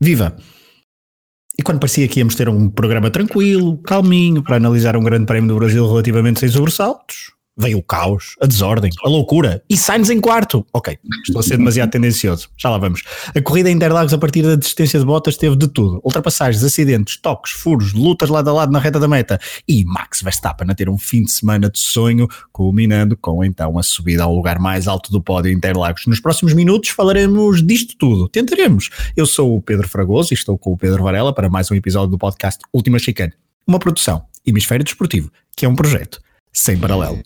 Viva! E quando parecia que íamos ter um programa tranquilo, calminho, para analisar um grande prémio do Brasil relativamente sem sobressaltos, veio o caos, a desordem, a loucura e Sainz em quarto. Ok, estou a ser demasiado tendencioso. Já lá vamos. A corrida em Interlagos a partir da distância de botas teve de tudo: ultrapassagens, acidentes, toques, furos, lutas lado a lado na reta da meta e Max Verstappen a ter um fim de semana de sonho, culminando com então a subida ao lugar mais alto do pódio Interlagos. Nos próximos minutos falaremos disto tudo. Tentaremos. Eu sou o Pedro Fragoso e estou com o Pedro Varela para mais um episódio do podcast Última Chicane. Uma produção Hemisfério Desportivo, que é um projeto sem paralelo.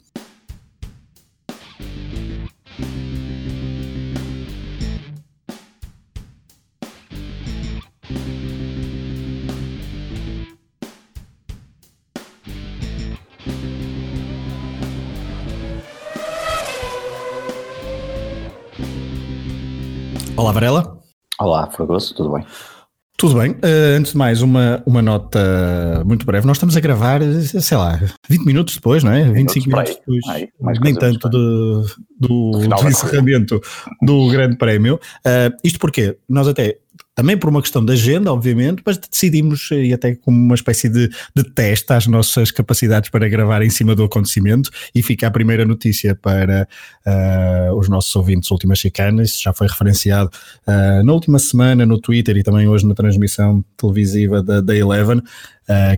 Olá, Varela. Olá, Fragoso, tudo bem? Tudo bem. Uh, antes de mais, uma, uma nota muito breve. Nós estamos a gravar, sei lá, 20 minutos depois, não é? 25 minutos depois. Ai, nem tanto do, do, do encerramento do Grande Prémio. Uh, isto porque nós até também por uma questão de agenda, obviamente, mas decidimos, e até como uma espécie de, de teste às nossas capacidades para gravar em cima do acontecimento, e fica a primeira notícia para uh, os nossos ouvintes Últimas Chicanas, isso já foi referenciado uh, na última semana no Twitter e também hoje na transmissão televisiva da, da Eleven, uh,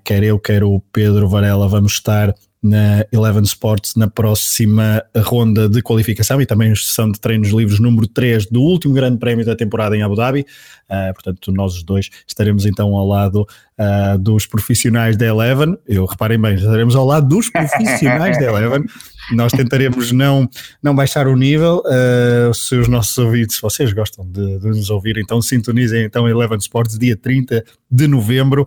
quer eu, quer o Pedro Varela, vamos estar na Eleven Sports na próxima ronda de qualificação e também sessão de treinos livres número 3 do último grande prémio da temporada em Abu Dhabi. Uh, portanto, nós os dois estaremos então ao lado uh, dos profissionais da Eleven. Eu reparem bem, estaremos ao lado dos profissionais da Eleven. Nós tentaremos não, não baixar o nível. Uh, se os nossos ouvintes, se vocês gostam de, de, nos ouvir, então sintonizem então Eleven Sports dia 30 de novembro.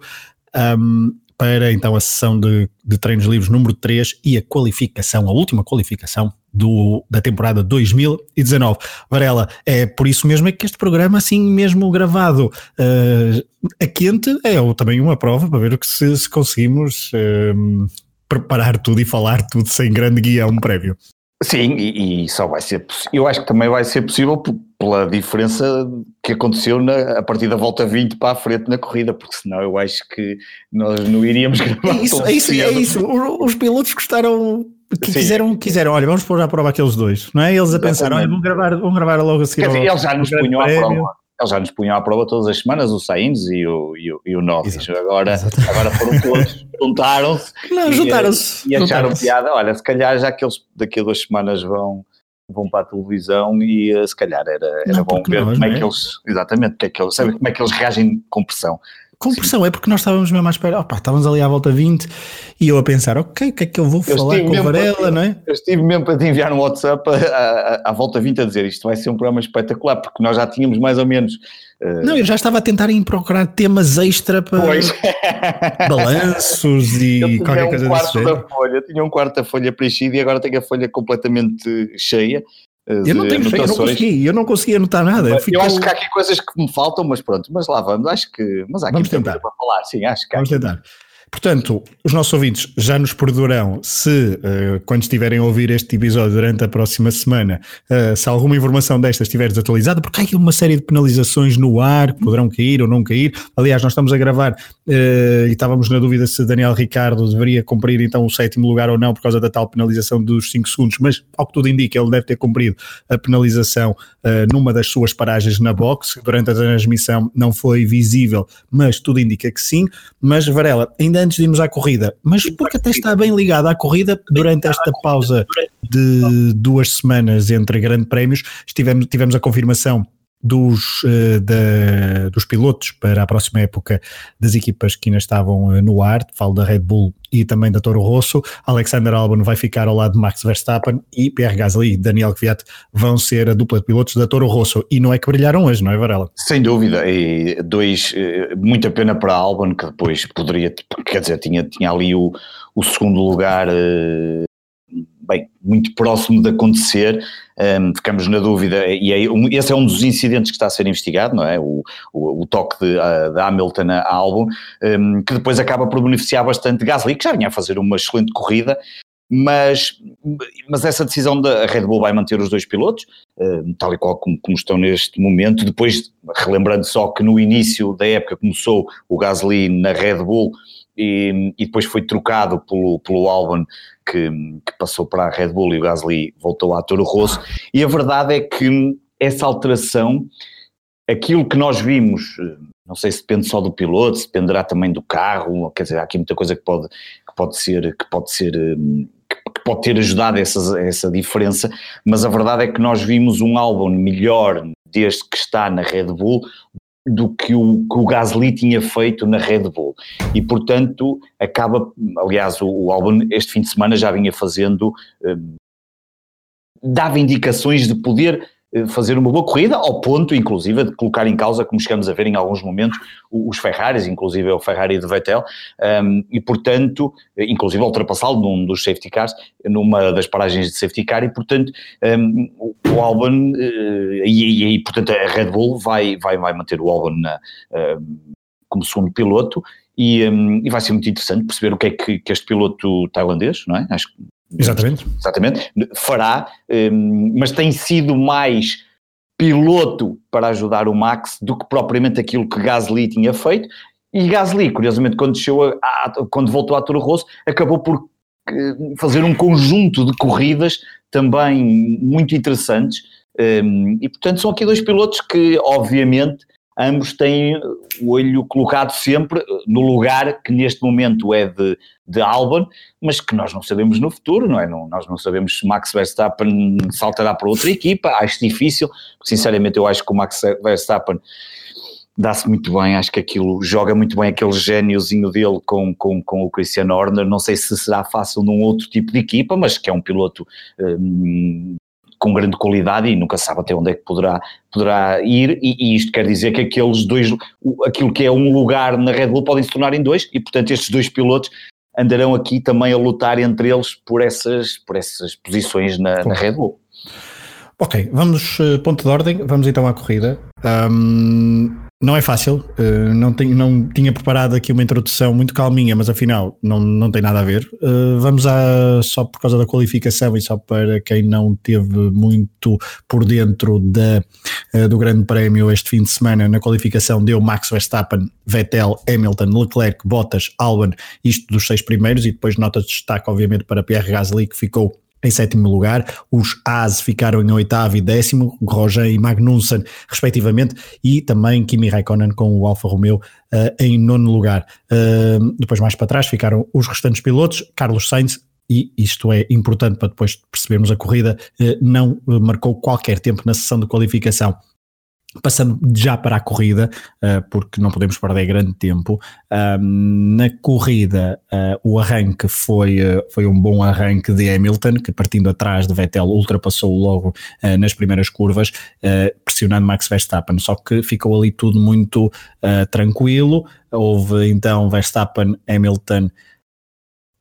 Um, para então a sessão de, de, treinos livres número 3 e a qualificação, a última qualificação do, da temporada 2019. Varela, é por isso mesmo é que este programa, assim mesmo gravado uh, a quente, é também uma prova para ver o que se, se conseguimos uh, preparar tudo e falar tudo sem grande guião prévio. Sim, e, e, só vai ser Eu acho que também vai ser possível pela diferença que aconteceu na, a partir da volta 20 para a frente na corrida, porque senão eu acho que nós não iríamos gravar. É isso, é isso, é isso. Os pilotos gostaram. Que quiseram, quiseram, olha, vamos pôr à prova aqueles dois, não é? Eles a pensar, olha, vamos gravar, vamos gravar logo a seguir. Quer dizer, eles já nos punham à prova eles já nos punham à prova todas as semanas, o Sainz e o, e o, e o Norris. Agora, agora foram todos, juntaram-se. Não, juntaram-se. E, e acharam piada. Olha, se calhar já que eles daqui a duas semanas vão, vão para a televisão e uh, se calhar era, era não, bom ver como é, é que eles. Exatamente, que é que eles, sabe como é que eles reagem com pressão. Com pressão, é porque nós estávamos mesmo à espera, opa, estávamos ali à volta 20 e eu a pensar, ok, o que é que eu vou eu falar com o Varela, para, não é? Eu estive mesmo para te enviar um WhatsApp à, volta 20 a dizer isto vai ser um programa espetacular, porque nós já tínhamos mais ou menos. Não, eu já estava a tentar ir procurar temas extra para pois. balanços e qualquer um coisa desse da folha, Eu tinha um quarto da folha preenchido e agora tenho a folha completamente cheia eu não tenho, eu não consegui, eu não consegui anotar nada. Eu, eu acho que há aqui coisas que me faltam, mas pronto, mas lá vamos, acho que, mas há aqui vamos tentar. para falar, sim, acho que Vamos tentar. Portanto, os nossos ouvintes já nos perdoarão se, uh, quando estiverem a ouvir este episódio durante a próxima semana, uh, se alguma informação destas estiver desatualizada, porque há aqui uma série de penalizações no ar que poderão cair ou não cair. Aliás, nós estamos a gravar uh, e estávamos na dúvida se Daniel Ricardo deveria cumprir então o sétimo lugar ou não por causa da tal penalização dos 5 segundos, mas ao que tudo indica, ele deve ter cumprido a penalização numa das suas paragens na box. Durante a transmissão não foi visível, mas tudo indica que sim. Mas Varela, ainda antes de irmos à corrida, mas porque até está bem ligado à corrida durante esta pausa de duas semanas entre grandes prémios, estivemos, tivemos a confirmação dos, uh, da, dos pilotos para a próxima época das equipas que ainda estavam uh, no ar, falo da Red Bull e também da Toro Rosso, Alexander Albon vai ficar ao lado de Max Verstappen e Pierre Gasly e Daniel Kvyat vão ser a dupla de pilotos da Toro Rosso. E não é que brilharam hoje, não é Varela? Sem dúvida, e dois, eh, muita pena para Albon que depois poderia, quer dizer, tinha, tinha ali o, o segundo lugar bem, muito próximo de acontecer, um, ficamos na dúvida, e é, um, esse é um dos incidentes que está a ser investigado, não é? O, o, o toque de, uh, de Hamilton a álbum, um, que depois acaba por beneficiar bastante Gasly, que já vinha a fazer uma excelente corrida, mas, mas essa decisão da Red Bull vai manter os dois pilotos, tal e qual como, como, estão neste momento. Depois, relembrando só que no início da época começou o Gasly na Red Bull e, e depois foi trocado pelo, pelo Albon que, que, passou para a Red Bull e o Gasly voltou à Toro Rosso. E a verdade é que essa alteração, aquilo que nós vimos, não sei se depende só do piloto, se dependerá também do carro, quer dizer, há aqui muita coisa que pode, que pode ser, que pode ser que pode ter ajudado essa, essa diferença, mas a verdade é que nós vimos um álbum melhor desde que está na Red Bull do que o, que o Gasly tinha feito na Red Bull. E portanto acaba, aliás o, o álbum este fim de semana já vinha fazendo, um, dava indicações de poder eh, fazer uma boa corrida, ao ponto, inclusive, de colocar em causa, como chegamos a ver em alguns momentos, os Ferraris, inclusive o Ferrari de Vettel, um, e portanto, inclusive ultrapassá-lo num dos safety cars, numa das paragens de safety car, e portanto, um, o Albon, uh, e, e, portanto a Red Bull vai, vai, vai manter o Albon na, uh, como segundo piloto, e, um, e, vai ser muito interessante perceber o que é que, que este piloto tailandês, não é? Acho que Exatamente. Exatamente. Fará, hum, mas tem sido mais piloto para ajudar o Max do que propriamente aquilo que Gasly tinha feito. E Gasly, curiosamente, quando, a, a, quando voltou à Toro Rosso, acabou por eh, fazer um conjunto de corridas também muito interessantes. Hum, e portanto, são aqui dois pilotos que, obviamente, ambos têm o olho colocado sempre no lugar que neste momento é de, de Albon, mas que nós não sabemos no futuro, não é? Não, nós não sabemos se Max Verstappen saltará para outra equipa, acho difícil, sinceramente eu acho que o Max Verstappen dá-se muito bem, acho que aquilo joga muito bem aquele gêniozinho dele com, com, com o Christian Horner, não sei se será fácil num outro tipo de equipa, mas que é um piloto hum, com grande qualidade e nunca sabe até onde é que poderá, poderá ir, e, e, isto quer dizer que aqueles dois, aquilo que é um lugar na Red Bull podem se tornar em dois, e portanto estes dois pilotos andarão aqui também a lutar entre eles por essas, por essas posições na, na Red Bull. Ok, vamos, eh, ponto de ordem, vamos então à corrida. Um, não é fácil, uh, não, não tinha preparado aqui uma introdução muito calminha, mas afinal não, não tem nada a ver. Uh, vamos a, só por causa da qualificação e só para quem não teve muito por dentro da, uh, do Grande Prémio este fim de semana, na qualificação deu Max Verstappen, Vettel, Hamilton, Leclerc, Bottas, Albon, isto dos seis primeiros, e depois nota de destaque, obviamente, para Pierre Gasly, que ficou em sétimo lugar, os As ficaram em oitavo e décimo, Roger e Magnussen respectivamente, e também Kimi Raikkonen com o Alfa Romeo uh, em nono lugar. Uh, depois mais para trás ficaram os restantes pilotos, Carlos Sainz, e isto é importante para depois percebermos a corrida, uh, não marcou qualquer tempo na sessão de qualificação. Passando já para a corrida, uh, porque não podemos perder grande tempo, na corrida uh, o arranque foi, uh, foi um bom arranque de Hamilton, que partindo atrás de Vettel ultrapassou logo nas primeiras curvas, pressionando Max Verstappen, só que ficou ali tudo muito tranquilo, houve então Verstappen, Hamilton,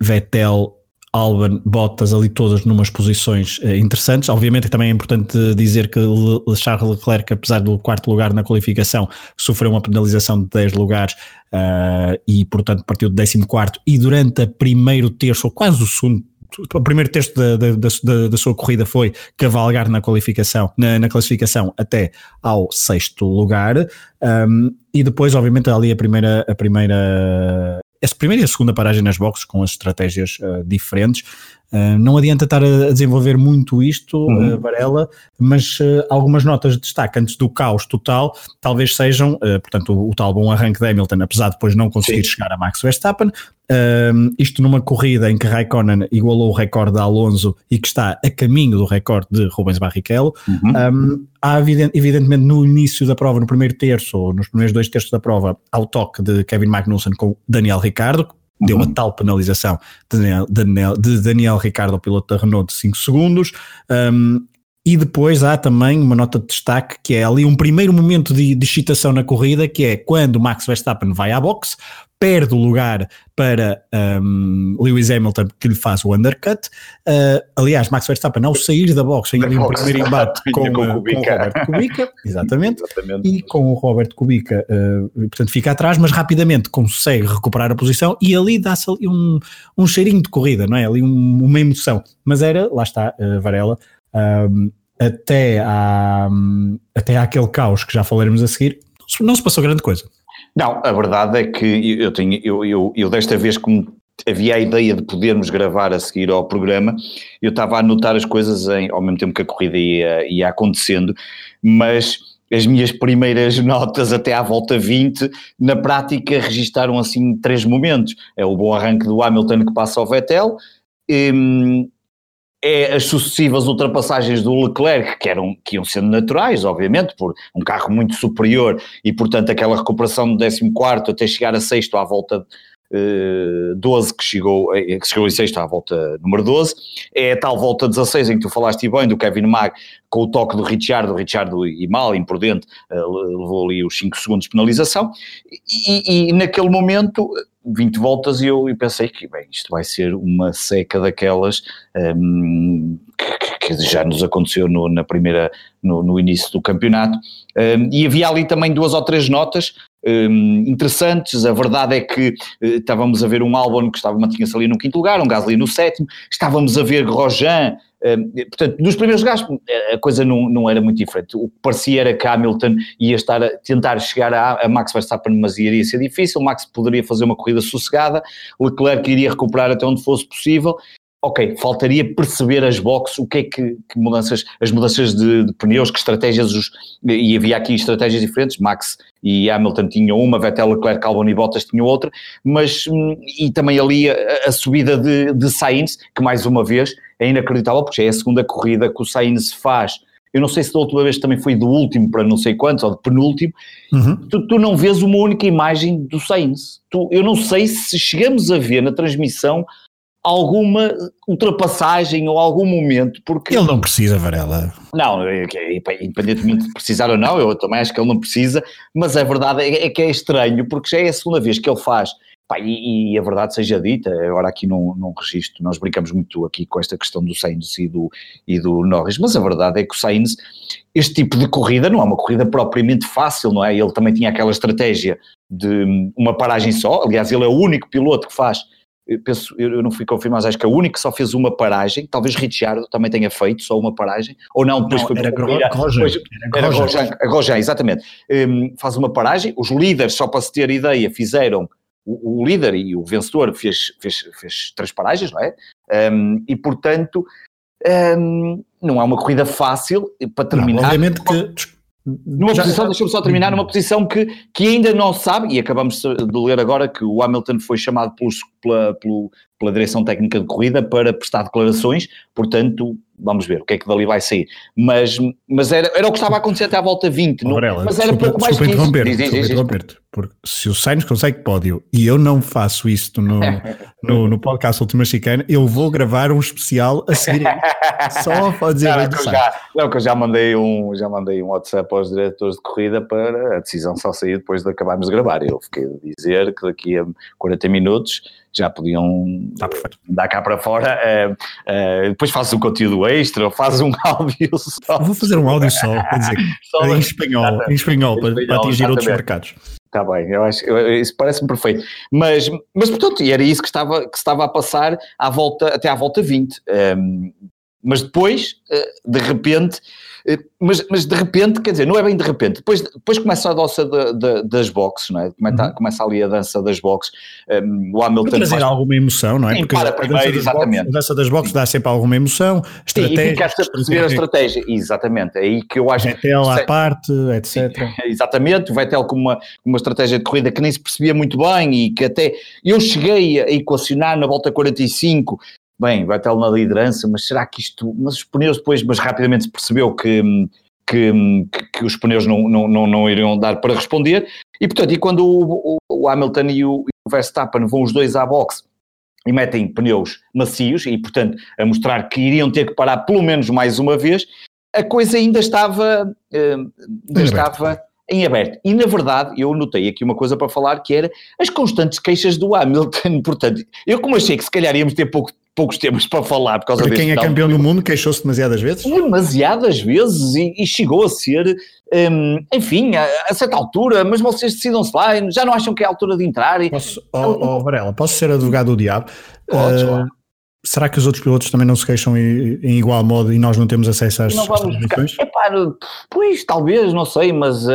Vettel Albon, Bottas ali todas numas posições uh, interessantes. Obviamente também é importante dizer que Charles Leclerc, apesar do quarto lugar na qualificação, sofreu uma penalização de 10 lugares uh, e portanto partiu de 14 e durante o primeiro terço, ou quase o segundo o primeiro terço da, da, da, da, sua corrida foi cavalgar na qualificação, na, na classificação até ao sexto lugar, um, e depois, obviamente, ali a primeira, a primeira essa primeira e a segunda paragem nas boxes com as estratégias uh, diferentes. Uh, não adianta estar a desenvolver muito isto, uhum. uh, Varela, mas uh, algumas notas de destaque antes do caos total talvez sejam, portanto, o, o, tal bom arranque de Hamilton, apesar de depois não conseguir Sim. chegar a Max Verstappen, isto numa corrida em que Raikkonen igualou o recorde de Alonso e que está a caminho do recorde de Rubens Barrichello. Uhum. Um, há evidentemente no início da prova, no primeiro terço, ou nos primeiros dois terços da prova, ao toque de Kevin Magnussen com Daniel Ricciardo, deu uhum. a tal penalização de Daniel, de Daniel, Ricardo, ao piloto da Renault, de 5 segundos. Um, E depois há também uma nota de destaque que é ali um primeiro momento de, de excitação na corrida, que é quando Max Verstappen vai à boxe, perde o lugar para um, Lewis Hamilton que lhe faz o undercut. Uh, aliás, Max Verstappen ao sair da box ali um primeiro embate com, com, o Roberto Kubica, exatamente, exatamente, e com o Robert Kubica, uh, portanto fica atrás, mas rapidamente consegue recuperar a posição e ali dá-se ali um, um cheirinho de corrida, não é? Ali um, uma emoção. Mas era, lá está, uh, Varela, um, até, à, até àquele caos que já falaremos a seguir, não se passou grande coisa. Não, a verdade é que eu, tenho, eu, eu, eu desta vez, como havia a ideia de podermos gravar a seguir ao programa, eu estava a anotar as coisas em, ao mesmo tempo que a corrida ia, ia acontecendo, mas as minhas primeiras notas até à volta 20, na prática registaram assim três momentos. É o bom arranque do Hamilton que passa ao Vettel, hum, é as sucessivas ultrapassagens do Leclerc, que, eram, que iam sendo naturais, obviamente, por um carro muito superior e, portanto, aquela recuperação do 14 até chegar a sexto à volta uh, 12, que chegou, eh, que chegou em sexto à volta número 12, é a tal volta 16 em que tu falaste bem do Kevin Mag com o toque do Richard, o Richard e mal, imprudente, uh, levou ali os 5 segundos de penalização, e, e naquele momento 20 voltas e eu, pensei que bem, isto vai ser uma seca daquelas um, que, que, já nos aconteceu no, na primeira, no, no início do campeonato. Um, e havia ali também duas ou três notas um, interessantes. A verdade é que uh, estávamos a ver um álbum que estava mantinha-se ali no quinto lugar, um Gasly no sétimo, estávamos a ver Grosjean portanto, nos primeiros lugares a coisa não, não era muito diferente. O que parecia era que Hamilton ia estar a tentar chegar a, a Max Verstappen, mas iria ser difícil. Max poderia fazer uma corrida sossegada, Leclerc iria recuperar até onde fosse possível. Ok, faltaria perceber as boxes, o que é que, que mudanças, as mudanças de, de, pneus, que estratégias, os, e havia aqui estratégias diferentes, Max e Hamilton tinham uma, Vettel, Leclerc, Albon e Bottas tinham outra, mas, hum, e também ali a, a subida de, de Sainz, que mais uma vez é inacreditável, porque é a segunda corrida que o Sainz faz. Eu não sei se da última vez também foi do último para não sei quantos, ou de penúltimo. Uhum. Tu, tu, não vês uma única imagem do Sainz. Tu, eu não sei se chegamos a ver na transmissão alguma ultrapassagem ou algum momento, porque... Ele não precisa, Varela. Não, é é, independentemente de precisar ou não, eu também acho que ele não precisa, mas a verdade é, é que é estranho, porque já é a segunda vez que ele faz Pá, e, e, a verdade seja dita, agora aqui num, num registro, nós brincamos muito aqui com esta questão do Sainz e do, e do Norris, mas a verdade é que o Sainz, este tipo de corrida não é uma corrida propriamente fácil, não é? Ele também tinha aquela estratégia de uma paragem só, aliás ele é o único piloto que faz, eu penso, eu não fui confirmado, mas acho que é o único que só fez uma paragem, talvez Ricciardo também tenha feito só uma paragem, ou não, depois não, foi era Grosjean, era Grosjean, Grosjean, exatamente, um, faz uma paragem, os líderes, só para se ter ideia, fizeram o, o, líder e o vencedor fez, fez, fez três paragens, não é? Um, e portanto, um, não é uma corrida fácil para terminar. Não, obviamente que. Numa já, posição, deixa-me só terminar, numa posição que, que ainda não sabe, e acabamos de ler agora que o Hamilton foi chamado pelos, pela, pelo, pela direção técnica de corrida para prestar declarações, portanto, vamos ver o que é que dali vai sair. Mas, mas era, era o que estava a acontecer até à volta 20, não, Aurela, mas era pouco mais que isso. Interromper porque se o Sainz consegue pódio e eu não faço isto no, no, no podcast Última Chicana, eu vou gravar um especial a seguir só para dizer não, que já, não, que eu já mandei, um, já mandei um WhatsApp aos diretores de corrida para a decisão só sair depois de acabarmos de gravar. Eu fiquei a dizer que daqui a 40 minutos já podiam tá dar cá para fora. Uh, uh, depois fazes um conteúdo extra ou fazes um áudio só. Vou fazer um áudio só, quer dizer, só em espanhol, em espanhol, para, para atingir exatamente. outros mercados. Está bem, eu acho, eu, isso parece-me perfeito. Mas, mas, portanto, era isso que estava, que estava a passar à volta, até à volta 20. Um, ehm, mas depois, eh, de repente, eh, mas, mas de repente, quer dizer, não é bem de repente, depois, depois começa a dança de, de, das boxes, não é? Começa, uhum. começa ali a dança das boxes. Um, o Hamilton. Para trazer faz... alguma emoção, não é? Sim, Porque para primeiro, exatamente. Boxes, a dança das boxes dá sempre alguma emoção. Estratégia, Sim, e ficaste a perceber a estratégia, exatamente. É aí que eu acho. Vettel à parte, etc. Sim, exatamente, o Vettel com uma, uma estratégia de corrida que nem se percebia muito bem e que até eu cheguei a equacionar na volta 45 bem, vai ter na liderança, mas será que isto. Mas os pneus depois, mas rapidamente se percebeu que, que, que, os pneus não, não, não, não, iriam dar para responder. E portanto, e quando o, o, Hamilton e o, o Verstappen vão os dois à boxe e metem pneus macios e, portanto, a mostrar que iriam ter que parar pelo menos mais uma vez, a coisa ainda estava, uh, ainda estava em aberto. E na verdade, eu notei aqui uma coisa para falar que era as constantes queixas do Hamilton. Portanto, eu como achei que se calhar íamos ter pouco, poucos temas para falar por causa Porque quem é campeão do mundo queixou-se demasiadas vezes? Demasiadas vezes e, e chegou a ser, um, enfim, a, a, certa altura, mas vocês decidam-se lá, já não acham que é a altura de entrar? E, posso, oh, oh, Varela, posso ser advogado do diabo? uh, Será que os outros pilotos também não se queixam em, em igual modo e nós não temos acesso às transmissões? pois, talvez, não sei, mas uh,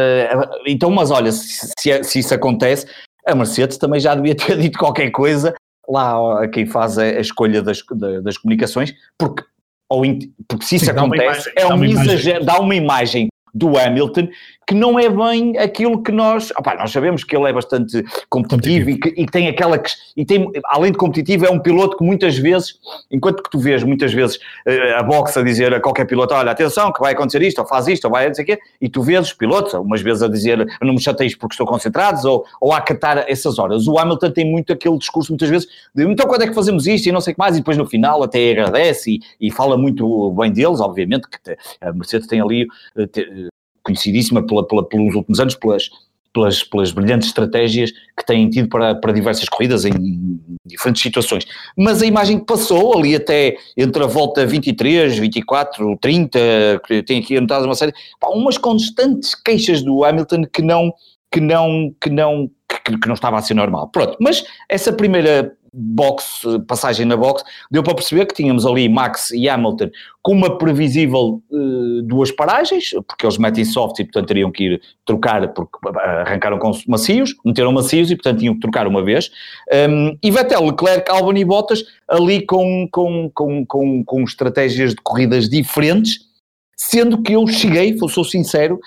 então, mas olha, se, se, se, isso acontece, a Mercedes também já devia ter dito qualquer coisa lá a quem faz a, a escolha das, das comunicações, porque, ou, porque se isso Sim, acontece, é um exagero, dá uma imagem do Hamilton, que não é bem aquilo que nós. Opa, nós sabemos que ele é bastante competitivo, competitivo. E, que, e tem aquela. E tem, além de competitivo, é um piloto que muitas vezes, enquanto que tu vês muitas vezes uh, a boxe a dizer a qualquer piloto: olha, atenção, que vai acontecer isto, ou faz isto, ou vai não sei quê, e tu vês os pilotos, umas vezes a dizer não me chateis porque estou concentrados, ou, ou a acatar essas horas. O Hamilton tem muito aquele discurso, muitas vezes, de então quando é que fazemos isto e não sei o que mais, e depois no final até agradece e, e fala muito bem deles, obviamente, que a Mercedes tem ali. Uh, te, conhecidíssima pela, pela, pelos últimos anos, pelas, pelas, pelas brilhantes estratégias que têm tido para, para diversas corridas em diferentes situações. Mas a imagem que passou ali até entre a volta 23, 24, 30, que tem aqui anotado uma série, pá, umas constantes queixas do Hamilton que não, que não, que não, que, que não estava a ser normal. Pronto, mas essa primeira box, passagem na box, deu para perceber que tínhamos ali Max e Hamilton com uma previsível uh, duas paragens, porque eles metem soft e portanto teriam que ir trocar, porque arrancaram com macios, meteram macios e portanto tinham que trocar uma vez. Um, e Vettel, Leclerc, Albon e Bottas ali com, com, com, com, com estratégias de corridas diferentes, sendo que eu cheguei, sou sincero,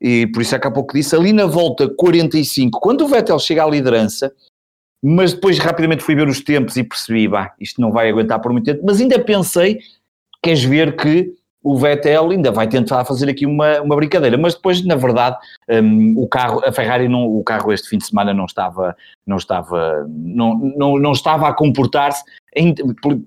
e por isso é que há pouco disse, ali na volta 45, quando o Vettel chega à liderança, mas depois rapidamente fui ver os tempos e percebi, bah, isto não vai aguentar por muito tempo, mas ainda pensei, queres ver que o Vettel ainda vai tentar fazer aqui uma, uma brincadeira, mas depois, na verdade, um, o carro, a Ferrari, não, o carro este fim de semana não estava, não estava, não, não, não estava a comportar-se,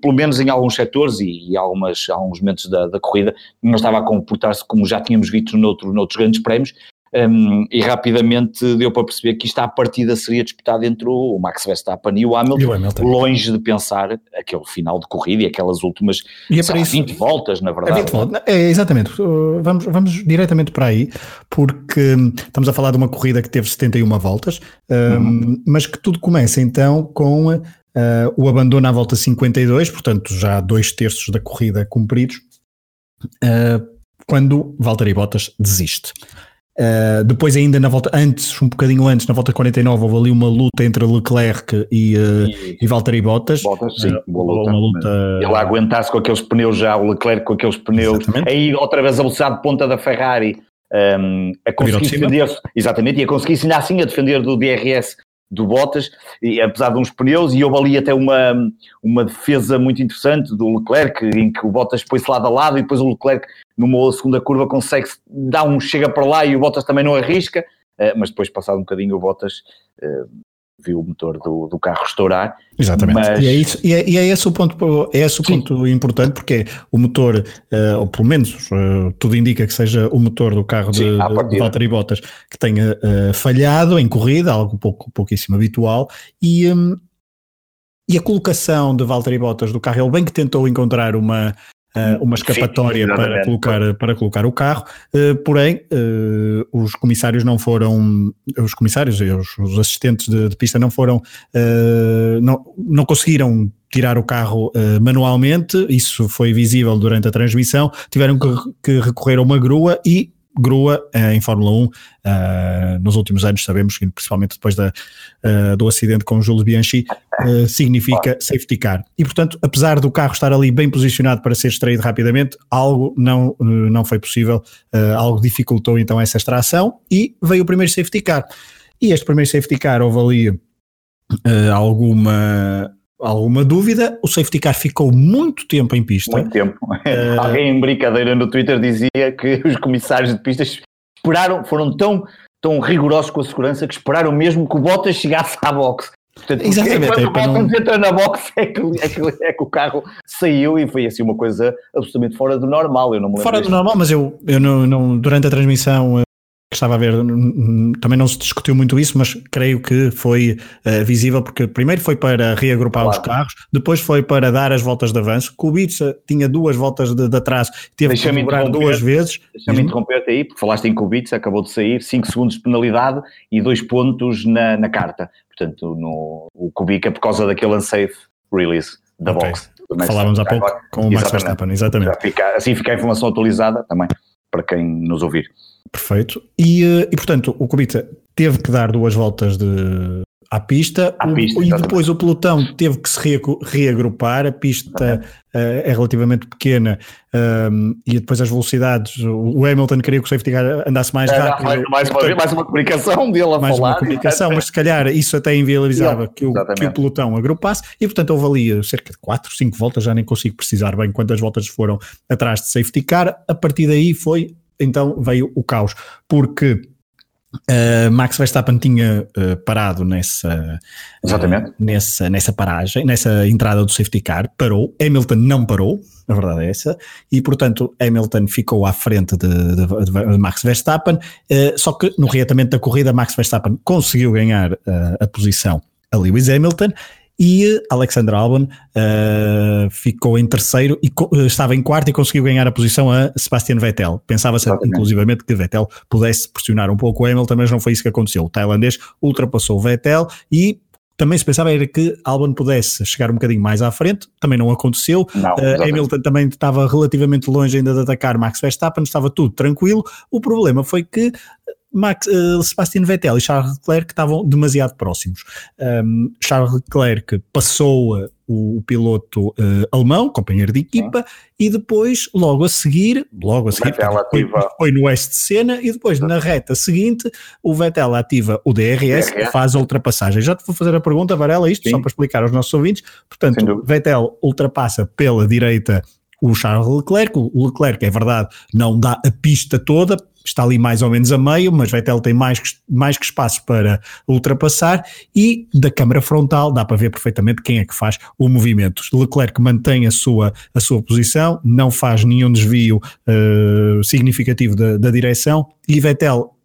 pelo menos em alguns setores e, e algumas, alguns momentos da, da corrida, não estava a comportar-se como já tínhamos visto noutro, noutros grandes prémios, um, e rapidamente deu para perceber que isto à partida seria disputado entre o Max Verstappen e o Hamilton, e o Hamilton. longe de pensar aquele final de corrida e aquelas últimas e é para isso, 20 voltas, na verdade. É, 20 voltas. é exatamente, vamos, vamos diretamente para aí, porque estamos a falar de uma corrida que teve 71 voltas, uhum. mas que tudo começa então com uh, o abandono à volta 52, portanto já dois terços da corrida cumpridos, uh, quando Valtteri Bottas desiste. Uh, depois ainda na volta, antes, um bocadinho antes, na volta 49, houve ali uma luta entre Leclerc e, uh, e, e Valtteri Bottas. Bottas, sim, uh, boa luta. Uma luta... Ele aguentasse com aqueles pneus já, o Leclerc com aqueles pneus, exatamente. aí outra vez a velocidade de ponta da Ferrari, um, a conseguir defender, exatamente, e a conseguir ainda assim a defender do DRS do Bottas, e, apesar de uns pneus, e houve ali até uma, uma defesa muito interessante do Leclerc, em que o Bottas pôs-se lado a lado e depois o Leclerc, numa segunda curva, consegue dar um chega para lá e o Bottas também não arrisca, uh, mas depois, passado um bocadinho, o Bottas uh, viu o motor do, do carro estourar. Exatamente. Mas... E, é isso, e, é, e é esse o ponto, é esse o ponto importante, porque o motor, uh, ou pelo menos uh, tudo indica que seja o motor do carro Sim, de, de Valtteri Bottas que tenha uh, falhado em corrida, algo pouco, pouquíssimo habitual, e, um, e a colocação de Valtteri Bottas do carro, ele bem que tentou encontrar uma, uma escapatória Sim, para, colocar, para colocar o carro, uh, porém uh, os comissários não foram, os comissários e os, os assistentes de, de, pista não foram, não, não conseguiram tirar o carro manualmente, isso foi visível durante a transmissão, tiveram que, que recorrer a uma grua e grua uh, em Fórmula 1 uh, eh, nos últimos anos, sabemos principalmente depois da, uh, do acidente com o Jules Bianchi, significa safety car. E portanto, apesar do carro estar ali bem posicionado para ser extraído rapidamente, algo não, não foi possível, algo dificultou então essa extração e veio o primeiro safety car. E este primeiro safety car houve ali alguma alguma dúvida. O safety car ficou muito tempo em pista. Muito tempo. Uh... Alguém em brincadeira no Twitter dizia que os comissários de pistas esperaram, foram tão, tão rigorosos com a segurança que esperaram mesmo que o Bottas chegasse à box Portanto, Exatamente. Quando o Bottas não... entra na box é que, é, que, é que o carro saiu e foi assim uma coisa absolutamente fora do normal. Eu não me fora do normal, mas eu, eu não, não, durante a transmissão estava a ver, também não se discutiu muito isso, mas creio que foi uh, visível, porque primeiro foi para reagrupar claro. os carros, depois foi para dar as voltas de avanço. Kubica tinha duas voltas de, de atrás, teve que dobrar duas vezes. Deixa-me interromper-te aí, porque falaste em Kubica, acabou de sair, 5 segundos de penalidade e dois pontos na, na carta. Portanto, no, o Kubica, por causa daquele unsafe release da okay. box. Falávamos há pouco agora. com o Max Verstappen, exatamente. Fica, assim fica a informação atualizada também, para quem nos ouvir. Perfeito. E, eh, e portanto, o Kubica teve que dar duas voltas de, à pista, à pista o, e depois o pelotão teve que se reagrupar, a pista uh, é relativamente pequena um, e depois as velocidades, o Hamilton queria que o safety car andasse mais é, rápido. Mais, mais, uma, mais uma comunicação dele a mais falar. uma comunicação, mas se calhar isso até inviabilizava que, o, que o pelotão agrupasse e portanto houve ali cerca de 4, 5 voltas, já nem consigo precisar bem quantas voltas foram atrás de safety car, a partir daí foi então veio o caos, porque Uh, Max Verstappen tinha uh, parado nessa, Exatamente. Uh, nessa, nessa paragem, nessa entrada do safety car, parou. Hamilton não parou, a verdade é essa, e portanto Hamilton ficou à frente de, de, de Max Verstappen. só que no reatamento da corrida, Max Verstappen conseguiu ganhar a posição a Lewis Hamilton e Alexander Albon uh, ficou em terceiro e uh, estava em quarto e conseguiu ganhar a posição a Sebastian Vettel. Pensava-se inclusivamente que Vettel pudesse pressionar um pouco o Hamilton, mas não foi isso que aconteceu. O tailandês ultrapassou o Vettel e também se pensava era que Albon pudesse chegar um bocadinho mais à frente, também não aconteceu. Não, uh, Hamilton também estava relativamente longe ainda de atacar Max Verstappen, estava tudo tranquilo. O problema foi que Max, uh, Sebastian Vettel e Charles Leclerc estavam demasiado próximos. Um, Charles Leclerc passou uh, o, piloto uh, alemão, companheiro de equipa, Sim. e depois, logo a seguir, logo a seguir, foi, foi, no oeste de cena, e depois na reta seguinte, o Vettel ativa o DRS, DRS. faz a ultrapassagem. Já te vou fazer a pergunta, Varela, isto Sim. só para explicar aos nossos ouvintes. Portanto, Vettel ultrapassa pela direita o Charles Leclerc, o Leclerc, é verdade, não dá a pista toda, está ali mais ou menos a meio, mas Vettel tem mais, mais que espaço para ultrapassar e da câmara frontal dá para ver perfeitamente quem é que faz o movimento. Leclerc mantém a sua, a sua posição, não faz nenhum desvio uh, significativo da, da direção e Vettel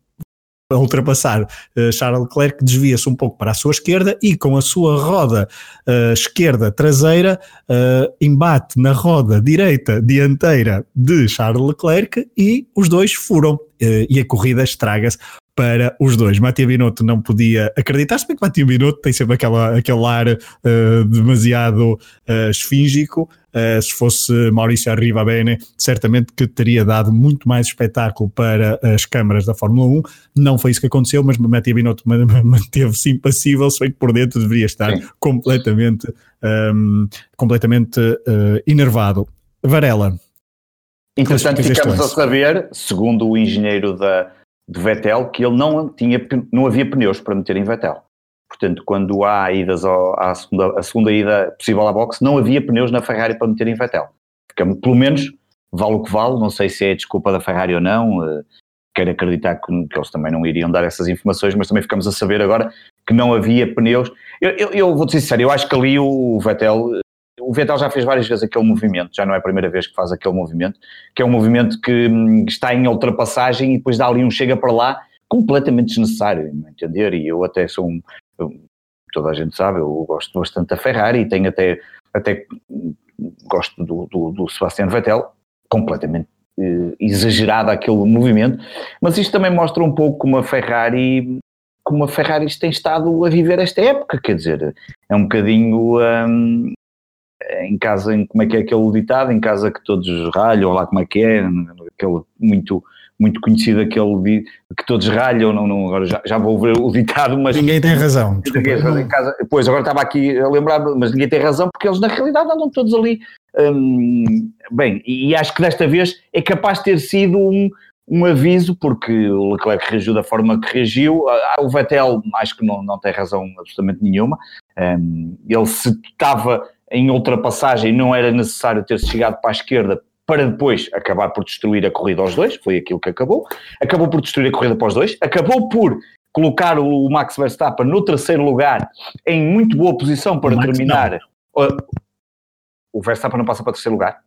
a ultrapassar uh, Charles Leclerc, desvia-se um pouco para a sua esquerda e com a sua roda uh, esquerda traseira uh, embate na roda direita dianteira de Charles Leclerc e os dois furam e a corrida estraga-se para os dois. Matia Binotto não podia acreditar, se bem que Matia Binotto tem sempre aquela, aquele ar uh, demasiado uh, esfíngico. Uh, se fosse Maurício Arriva Bene, certamente que teria dado muito mais espetáculo para as câmaras da Fórmula 1. Não foi isso que aconteceu, mas Matia Binotto manteve-se impassível, se bem que por dentro deveria estar Sim. completamente, um, completamente enervado. Varela. Interessante, ficamos a saber, segundo o engenheiro da, de Vettel que ele não, tinha, não havia pneus para meter em Vettel. Portanto, quando há idas ao, à segunda, a segunda ida possível à boxe, não havia pneus na Ferrari para meter em Vettel. Ficamos, pelo menos, vale o que vale, não sei se é desculpa da Ferrari ou não, uh, quero acreditar que, que, eles também não iriam dar essas informações, mas também ficamos a saber agora que não havia pneus. Eu, eu, eu vou-te ser sincero, eu acho que ali o Vettel o Vettel já fez várias vezes aquele movimento, já não é a primeira vez que faz aquele movimento, que é um movimento que hum, está em ultrapassagem e depois dá ali um chega para lá completamente desnecessário, entender? E eu até sou um, toda a gente sabe, eu gosto bastante da Ferrari e tenho até, até gosto do, do, do Sebastian Vettel, completamente eh, exagerado aquele movimento, mas isto também mostra um pouco como a Ferrari como a Ferrari tem estado a viver esta época, quer dizer, é um bocadinho um, em casa, em, como é que é aquele ditado, em casa que todos ralham, ou lá como é que é, aquele muito, muito conhecido, aquele que todos ralham, não, não, agora já, já vou ver o ditado, mas... Ninguém tem razão. Ninguém, em casa, pois, agora estava aqui a lembrar, mas ninguém tem razão, porque eles na realidade andam todos ali, hum, bem, e acho que desta vez é capaz de ter sido um, um aviso, porque o Leclerc reagiu da forma que reagiu. Ah, o Vettel, acho que não, não tem razão absolutamente nenhuma. Um, ele se estava em ultrapassagem não era necessário ter chegado para a esquerda para depois acabar por destruir a corrida aos dois, foi aquilo que acabou. Acabou por destruir a corrida para os dois, acabou por colocar o Max Verstappen no terceiro lugar, em muito boa posição para terminar. O Verstappen não passa para terceiro lugar?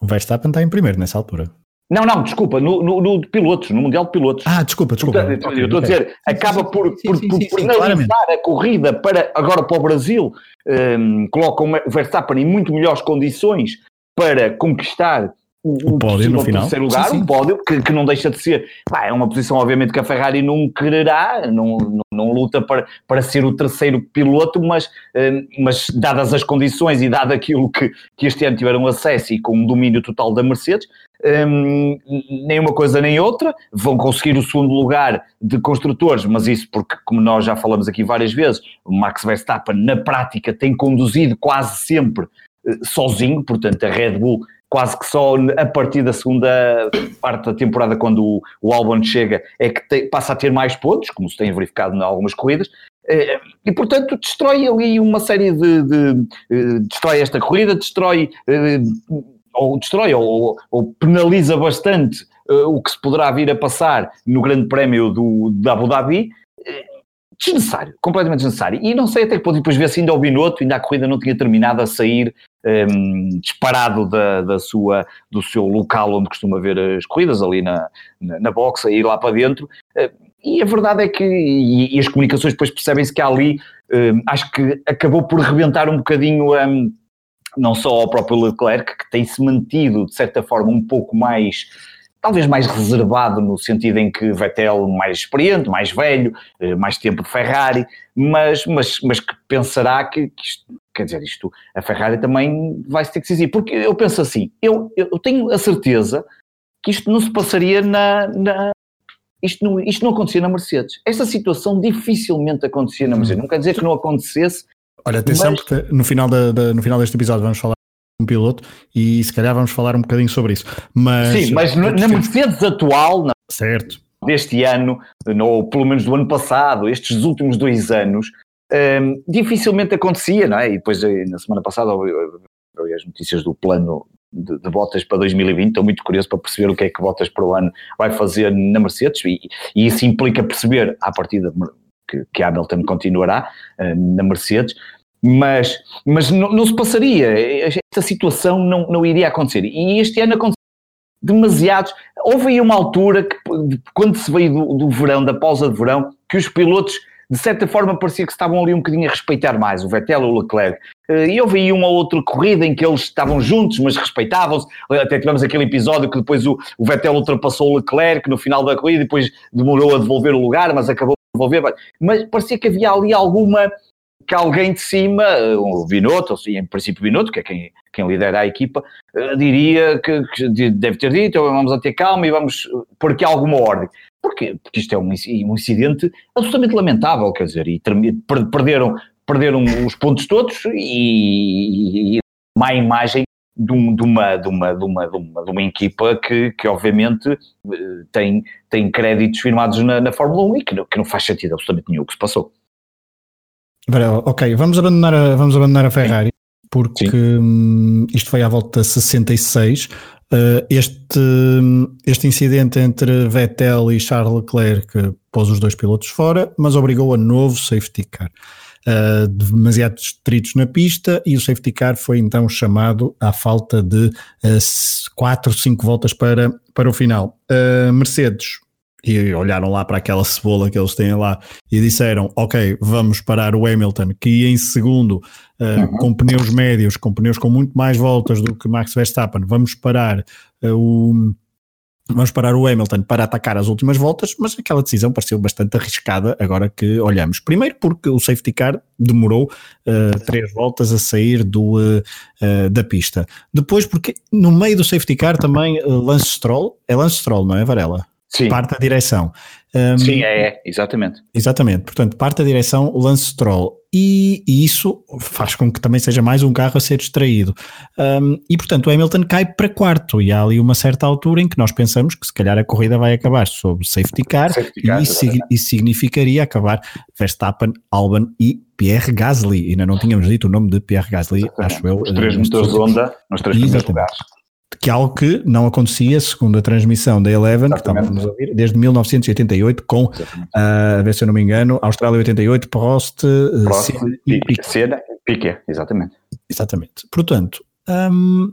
O Verstappen está em primeiro nessa altura. Não, não, desculpa, no, no, no, de pilotos, no Mundial de Pilotos. Ah, desculpa, desculpa. Portanto, okay, eu estou okay. a dizer, acaba por, sim, por, sim, por, sim, por analisar a corrida para, agora para o Brasil, um, coloca o Verstappen em muito melhores condições para conquistar o, o pódio no final. terceiro lugar, sim, sim. um pódio que, que não deixa de ser, pá, é uma posição obviamente que a Ferrari não quererá, não, não, não luta para, para ser o terceiro piloto, mas, hum, mas dadas as condições e dado aquilo que, que este ano tiveram acesso e com o domínio total da Mercedes, um, nem uma coisa nem outra, vão conseguir o segundo lugar de construtores, mas isso porque, como nós já falamos aqui várias vezes, o Max Verstappen na prática tem conduzido quase sempre uh, sozinho, portanto a Red Bull quase que só a partir da segunda parte da temporada, quando o, o Albon chega, é que te, passa a ter mais pontos, como se tem verificado em algumas corridas, eh, e portanto destrói ali uma série de, de, eh, destrói esta corrida, destrói eh, ou destrói ou, ou penaliza bastante o que se poderá vir a passar no Grande Prémio do, Abu Dhabi, desnecessário, completamente desnecessário. E não sei até que ponto depois ver se ainda o Binotto, ainda a corrida não tinha terminado a sair um, disparado da, da sua, do seu local onde costuma ver as corridas, ali na, na, na box, a ir lá para dentro. Uh, e a verdade é que, e, e as comunicações depois percebem-se que ali, um, acho que acabou por rebentar um bocadinho, um, não só ao próprio Leclerc, que tem-se mantido de certa forma um pouco mais talvez mais reservado no sentido em que Vettel mais experiente, mais velho, eh, mais tempo de Ferrari, mas, mas, mas que pensará que, que isto, quer dizer, isto, a Ferrari também vai ter que se exigir, porque eu penso assim, eu, eu tenho a certeza que isto não se passaria na, na isto não, isto não acontecia na Mercedes. Esta situação dificilmente acontecia na Mercedes. Não quer dizer que não acontecesse. Olha, atenção, mas... porque no final, da, da, no final deste episódio vamos falar um piloto e se calhar vamos falar um bocadinho sobre isso. Mas, Sim, mas na, na Mercedes atual, certo. deste ano, ou pelo menos do ano passado, estes últimos dois anos, um, dificilmente acontecia, não é? E depois eh, na semana passada ouvi as notícias do plano de, de Bottas para 2020, estou muito curioso para perceber o que é que Bottas para o ano vai fazer na Mercedes e, e isso implica perceber, à partida, que, que Hamilton continuará uh, na Mercedes, mas, mas não, não, se passaria, esta situação não, não iria acontecer. E este ano aconteceu demasiados. Houve aí uma altura que, quando se veio do, do verão, da pausa de verão, que os pilotos, de certa forma, parecia que estavam ali um bocadinho a respeitar mais o Vettel ou o Leclerc. Eh, e houve aí uma outra corrida em que eles estavam juntos, mas respeitavam-se. Até tivemos aquele episódio que depois o, o Vettel ultrapassou o Leclerc no final da corrida e depois demorou a devolver o lugar, mas acabou de devolver. Mas parecia que havia ali alguma que alguém de cima, o Binotto, ou em princípio Binotto, que é quem, quem lidera a equipa, eh, diria que, que deve ter dito, vamos a ter calma e vamos pôr aqui alguma ordem. Porquê? Porque isto é um, um incidente absolutamente lamentável, quer dizer, e perderam, perderam os pontos todos e, e má imagem de, um, de, uma, de, uma, de, uma, de, uma, de uma equipa que, que obviamente eh, tem, tem créditos firmados na, na Fórmula 1 e que não, que não faz sentido absolutamente nenhum o que se passou. Ok, vamos abandonar a, vamos abandonar a Ferrari porque hum, isto foi à volta de 66. Uh, este, este incidente entre Vettel e Charles Leclerc pôs os dois pilotos fora, mas obrigou a novo safety car. Uh, demasiados distritos na pista e o safety car foi então chamado à falta de 4, uh, 5 voltas para, para o final. Uh, Mercedes e olharam lá para aquela cebola que eles têm lá e disseram: Ok, vamos parar o Hamilton, que ia em segundo, uh, uhum. com pneus médios, com pneus com muito mais voltas do que Max Verstappen, vamos parar uh, o. Vamos parar o Hamilton para atacar as últimas voltas, mas aquela decisão pareceu bastante arriscada agora que olhamos. Primeiro porque o safety car demorou uh, três voltas a sair do, da pista. Depois porque no meio do safety car também Lance Stroll, é Lance Stroll, não é Varela? Sim. parte da direção. Um, Sim, é, é, exatamente. Exatamente, portanto, parte da direção Lance Stroll e, e, isso faz com que também seja mais um carro a ser extraído. Um, e portanto, o Hamilton cai para quarto e há ali uma certa altura em que nós pensamos que se calhar a corrida vai acabar sob safety car, safety car e isso, isso significaria acabar Verstappen, Albon e Pierre Gasly. Ainda não tínhamos dito o nome de Pierre Gasly, acho eu. Os três motores de Honda nos três primeiros lugares que é algo que não acontecia, segundo a transmissão da Eleven, Exatamente. que estávamos a ouvir, desde 1988, com, uh, a ver se eu não me engano, Austrália 88, Prost, Prost Senna e Piquet. Senna Piquet, exatamente. Exatamente. Portanto, um,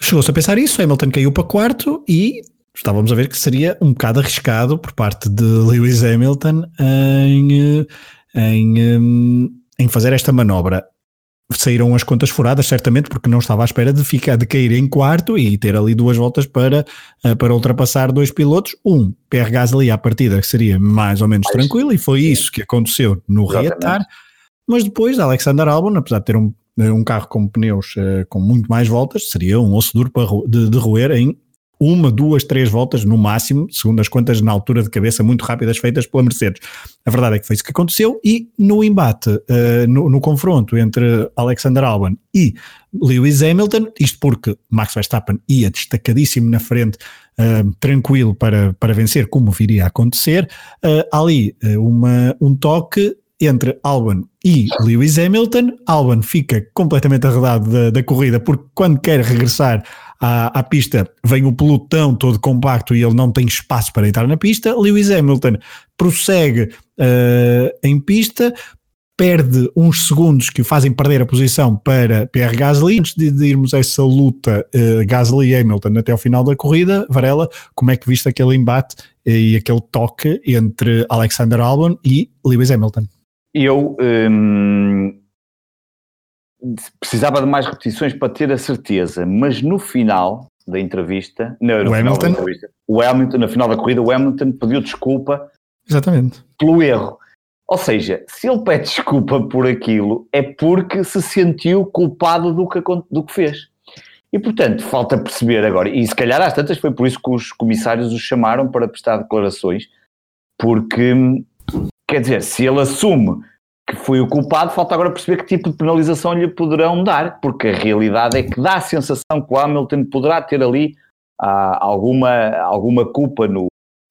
chegou-se a pensar isso, Hamilton caiu para quarto e estávamos a ver que seria um bocado arriscado por parte de Lewis Hamilton em, em, em fazer esta manobra saíram as contas furadas, certamente, porque não estava à espera de ficar, de cair em quarto e ter ali duas voltas para, eh, para ultrapassar dois pilotos. Um, Pierre Gasly à partida, que seria mais ou menos tranquilo, e foi isso que aconteceu no reatar. Mas depois, Alexander Albon, apesar de ter um, um carro com pneus uh, com muito mais voltas, seria um osso duro para, de, de roer em uma, duas, três voltas no máximo, segundo as contas na altura de cabeça muito rápidas feitas pela Mercedes. A verdade é que foi isso que aconteceu e no embate, uh, no, no, confronto entre Alexander Albon e Lewis Hamilton, isto porque Max Verstappen ia destacadíssimo na frente, uh, tranquilo para, para vencer, como viria a acontecer, uh, ali uma, um toque entre Albon e Lewis Hamilton. Albon fica completamente arredado da, da corrida porque quando quer regressar à, à, pista vem o pelotão todo compacto e ele não tem espaço para entrar na pista. Lewis Hamilton prossegue uh, em pista, perde uns segundos que o fazem perder a posição para Pierre Gasly. Antes de, de irmos a essa luta uh, Gasly-Hamilton até ao final da corrida, Varela, como é que viste aquele embate e aquele toque entre Alexander Albon e Lewis Hamilton? Eu hum, precisava de mais repetições para ter a certeza, mas no final da entrevista, no, no o Hamilton, entrevista, o Hamilton, na final da corrida, o Hamilton pediu desculpa Exatamente. pelo erro. Ou seja, se ele pede desculpa por aquilo, é porque se sentiu culpado do que, do que fez. E, portanto, falta perceber agora, e se calhar às tantas foi por isso que os comissários o chamaram para prestar declarações, porque Quer dizer, se ele assume que foi o culpado, falta agora perceber que tipo de penalização lhe poderão dar, porque a realidade é que dá a sensação que o Hamilton poderá ter ali ah, alguma, alguma culpa no,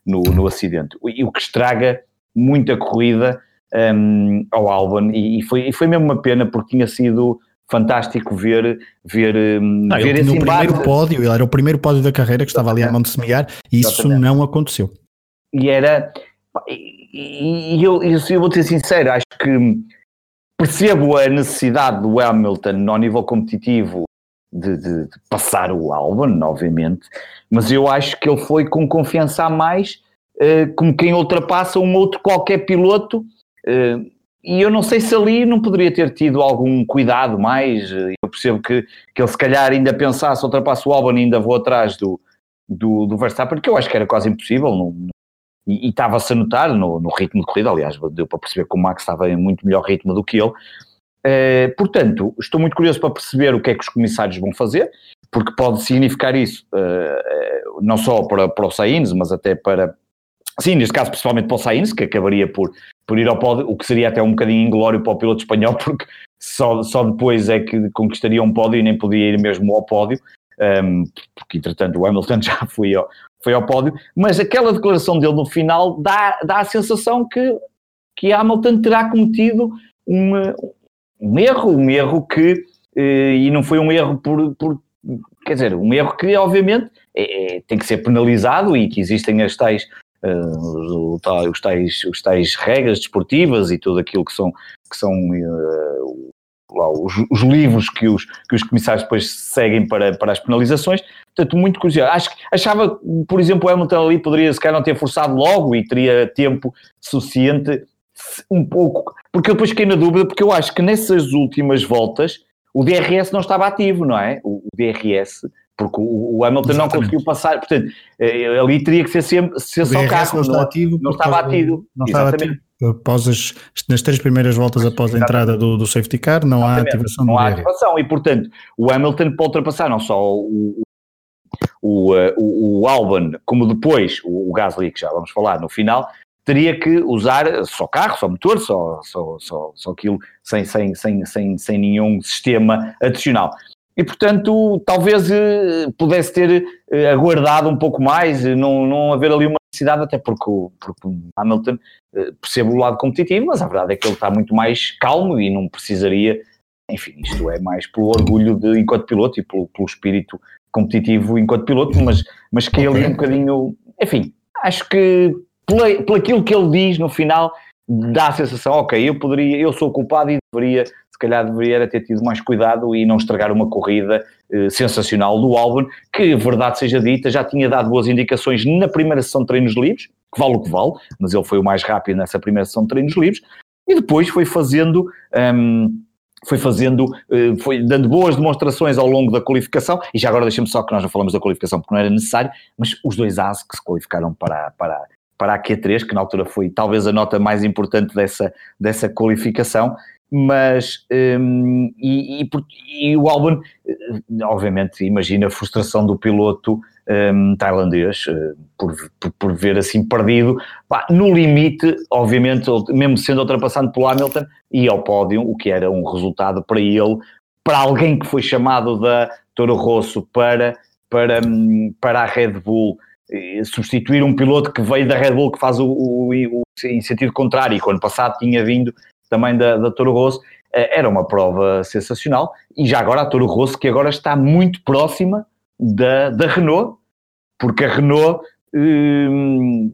no, no, acidente, e o que estraga muita corrida um, ao Albon, e, e, foi, e foi mesmo uma pena porque tinha sido fantástico ver, ver, hum, não, ver esse primeiro pódio, ele era o primeiro pódio da carreira que estava ali a mão de semear e isso não aconteceu. E era, e, eu, eu, eu vou ser sincero, acho que percebo a necessidade do Hamilton ao nível competitivo de, de, de, passar o Albon, obviamente, mas eu acho que ele foi com confiança a mais, uh, como quem ultrapassa um outro qualquer piloto, uh, e eu não sei se ali não poderia ter tido algum cuidado mais, eu percebo que, que ele se calhar ainda pensasse, ultrapassa o Albon e ainda vou atrás do, do, do Verstappen, porque eu acho que era quase impossível, não, e, estava-se a notar no, no, ritmo de corrida, aliás, deu para perceber que o Max estava em muito melhor ritmo do que ele. Uh, portanto, estou muito curioso para perceber o que é que os comissários vão fazer, porque pode significar isso, uh, não só para, para o Sainz, mas até para, sim, neste caso principalmente para o Sainz, que acabaria por, por ir ao pódio, o que seria até um bocadinho inglório para o piloto espanhol, porque só, só depois é que conquistaria um pódio e nem podia ir mesmo ao pódio, um, porque entretanto o Hamilton já foi ao, foi ao pódio, mas aquela declaração dele no final dá, dá a sensação que, que Hamilton terá cometido um, erro, um erro que, eh, e não foi um erro por, por quer dizer, um erro que obviamente é, é, tem que ser penalizado e que existem as tais, uh, os, tais, os tais regras desportivas e tudo aquilo que são, que são uh, lá, os, os, livros que os, que os comissários depois seguem para, para as penalizações. Portanto, muito curioso. Acho, achava, por exemplo, o Hamilton ali poderia se calhar não ter forçado logo e teria tempo suficiente, um pouco, porque eu depois fiquei na dúvida, porque eu acho que nessas últimas voltas o DRS não estava ativo, não é? O, o DRS, porque o, o Hamilton Exatamente. não conseguiu passar, portanto, eh, ali teria que ser sempre ser só carro, não, está ativo não estava ativo. Não estava ativo após as, nas três primeiras voltas após a entrada do, do safety car, não há ativação Não há ativação. E, portanto, o Hamilton pode ultrapassar não só o, o, o, o Albon, como depois o, o Gasly, que já vamos falar no final, teria que usar só carro, só motor, só, só, só, só aquilo, sem, sem, sem, sem, sem nenhum sistema adicional. E, portanto, talvez eh, pudesse ter eh, aguardado um pouco mais, não, não haver ali uma necessidade, até porque o, porque o Hamilton eh, percebe o lado competitivo, mas a verdade é que ele está muito mais calmo e não precisaria, enfim, isto é mais pelo orgulho de enquanto piloto e pelo, pelo espírito competitivo enquanto piloto, mas, mas que ele um bocadinho, enfim, acho que pelo aquilo que ele diz no final, dá a sensação, ok, eu poderia, eu sou culpado e deveria, calhar deveria ter tido mais cuidado e não estragar uma corrida eh, sensacional do Albon, que, verdade seja dita, já tinha dado boas indicações na primeira sessão de treinos livres, que vale o que vale, mas ele foi o mais rápido nessa primeira sessão de treinos livres, e depois foi fazendo... Um, foi fazendo, eh, foi dando boas demonstrações ao longo da qualificação, e já agora deixa-me só que nós não falamos da qualificação porque não era necessário, mas os dois AS que se qualificaram para, para, para a Q3, que na altura foi talvez a nota mais importante dessa, dessa qualificação, mas um, e, e, e, o Albon, eh, obviamente, imagina a frustração do piloto um, tailandês uh, por, por, por, ver assim perdido, no limite, obviamente, mesmo sendo ultrapassado pelo Hamilton, e ao pódio, o que era um resultado para ele, para alguém que foi chamado da Toro Rosso para, para, hum, para a Red Bull substituir um piloto que veio da Red Bull que faz o, o, o em sentido contrário, e que ano passado tinha vindo também da, da Toro Rosso, eh, era uma prova sensacional, e já agora a Toro Rosso que agora está muito próxima da, da Renault, porque a Renault hum,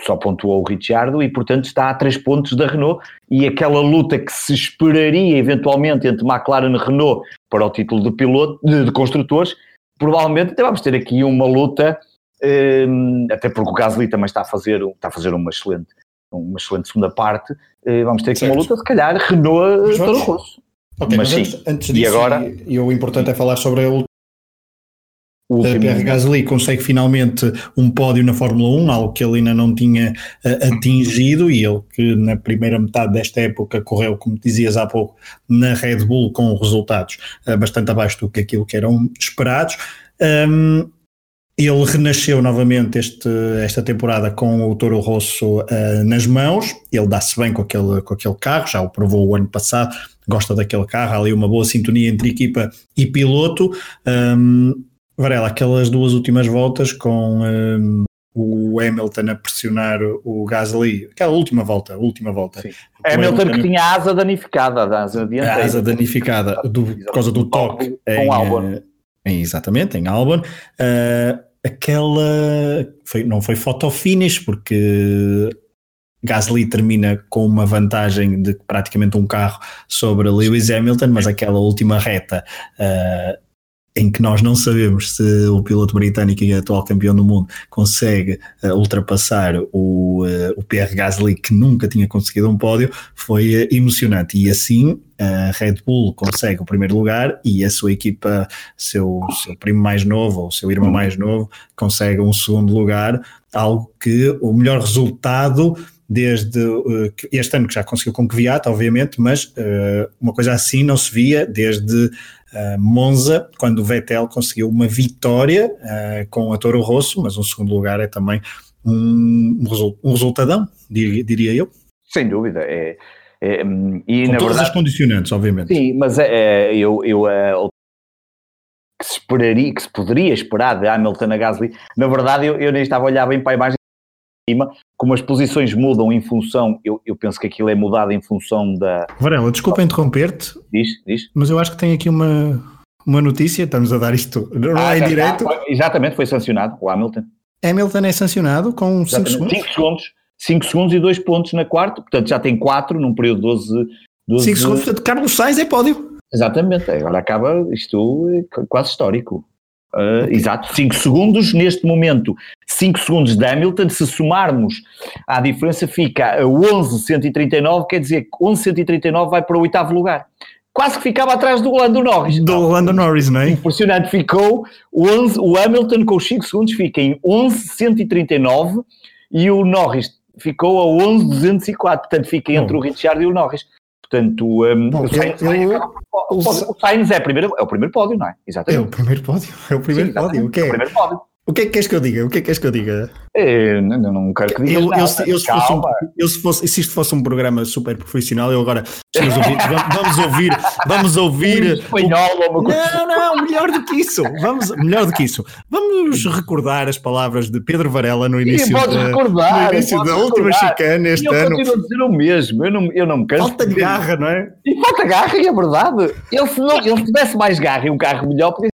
só pontuou o Ricciardo e portanto está a três pontos da Renault. E aquela luta que se esperaria eventualmente entre McLaren e Renault para o título de piloto, de, de construtores, provavelmente até vamos ter aqui uma luta Ehm, até porque o Gasly também está a fazer, está a fazer uma excelente, uma excelente segunda parte, eh, vamos ter aqui certo. uma luta, se calhar, Renault Toro Rosso. Ok, mas, mas antes, antes disso, e, agora, e o importante é falar sobre a o Pierre Gasly consegue finalmente um pódio na Fórmula 1, algo que ele ainda não tinha uh, atingido, e ele que na primeira metade desta época correu, como dizias há pouco, na Red Bull com resultados uh, bastante abaixo do que aquilo que eram esperados. Um, ele renasceu novamente este, esta temporada com o Toro Rosso uh, nas mãos. Ele dá-se bem com aquele, com aquele carro, já o provou o ano passado, gosta daquele carro. Há ali uma boa sintonia entre equipa e piloto. Um, Varela, aquelas duas últimas voltas com um, o Hamilton a pressionar o Gasly, aquela última volta, última volta. Sim. Hamilton, Hamilton que tinha a asa danificada, a asa dianteira. A asa danificada do, por causa do toque. Com em, Albon. Eh, em, exatamente, em Albon. Uh, aquela foi, não foi photo finish porque Gasly termina com uma vantagem de praticamente um carro sobre Lewis Hamilton, mas aquela última reta uh, em que nós não sabemos se o piloto britânico e atual campeão do mundo consegue uh, ultrapassar o, uh, o Pierre Gasly, que nunca tinha conseguido um pódio, foi uh, emocionante. E assim a Red Bull consegue o primeiro lugar e a sua equipa, seu, seu primo mais novo ou seu irmão mais novo, consegue um segundo lugar, algo que o melhor resultado desde este ano que já conseguiu com Kvyat, obviamente, mas uma coisa assim não se via desde uh, Monza, quando o Vettel conseguiu uma vitória uh, com a Toro Rosso, mas um segundo lugar é também um, um resultadão, diria, diria, eu. Sem dúvida, é, é e com na todas verdade, as condicionantes, obviamente. Sim, mas é, é eu, eu é, que se esperaria, que se poderia esperar de Hamilton a Gasly, na verdade eu, eu nem estava a olhar bem para a imagem cima, como as posições mudam em função, eu, eu penso que aquilo é mudado em função da. Varela, desculpa interromper-te. Diz, diz. Mas eu acho que tem aqui uma, uma notícia, estamos a dar isto, não ah, é em direito. Foi, exatamente, foi sancionado o Hamilton. Hamilton é sancionado com 5 segundos? 5 segundos. 5 segundos e 2 pontos na quarta, portanto já tem 4 num período de 12. 12 5 segundos, portanto Carlos Sainz é pódio. Exatamente, agora acaba isto é quase histórico. Uh, exato, 5 segundos neste momento, 5 segundos de Hamilton, se somarmos a diferença fica a 11.139, quer dizer que 11.139 vai para o oitavo lugar. Quase que ficava atrás do Lando Norris. Do Lando Norris, não é? Impressionante, ficou o, 11, o Hamilton com os 5 segundos fica em 11.139 e o Norris ficou a 11.204, portanto fica entre o Richard e o Norris. Portanto, um, Bom, o, Sainz, eu, eu, o, o, Sainz é, primeiro, é o primeiro pódio, não é? Exatamente. É o primeiro pódio, é o primeiro Sim, pódio. O que é? é o primeiro pódio. O que é que queres que eu diga? O que é que queres que eu diga? É, não, não quero que diga. Eu, eu, eu, se fosse um, eu, se fosse, se isto fosse um programa super profissional, eu agora, vamos ouvir, vamos ouvir. Um espanhol ou uma coisa. Não, não, melhor do que isso. Vamos, melhor do que isso. Vamos recordar as palavras de Pedro Varela no início, da, recordar, no início da última chicane este eu ano. Eu continuo a dizer o mesmo, eu não, eu não me canso. Falta de garra, não é? E falta garra, e é verdade. Ele se, não, ele tivesse mais garra e um carro melhor, podia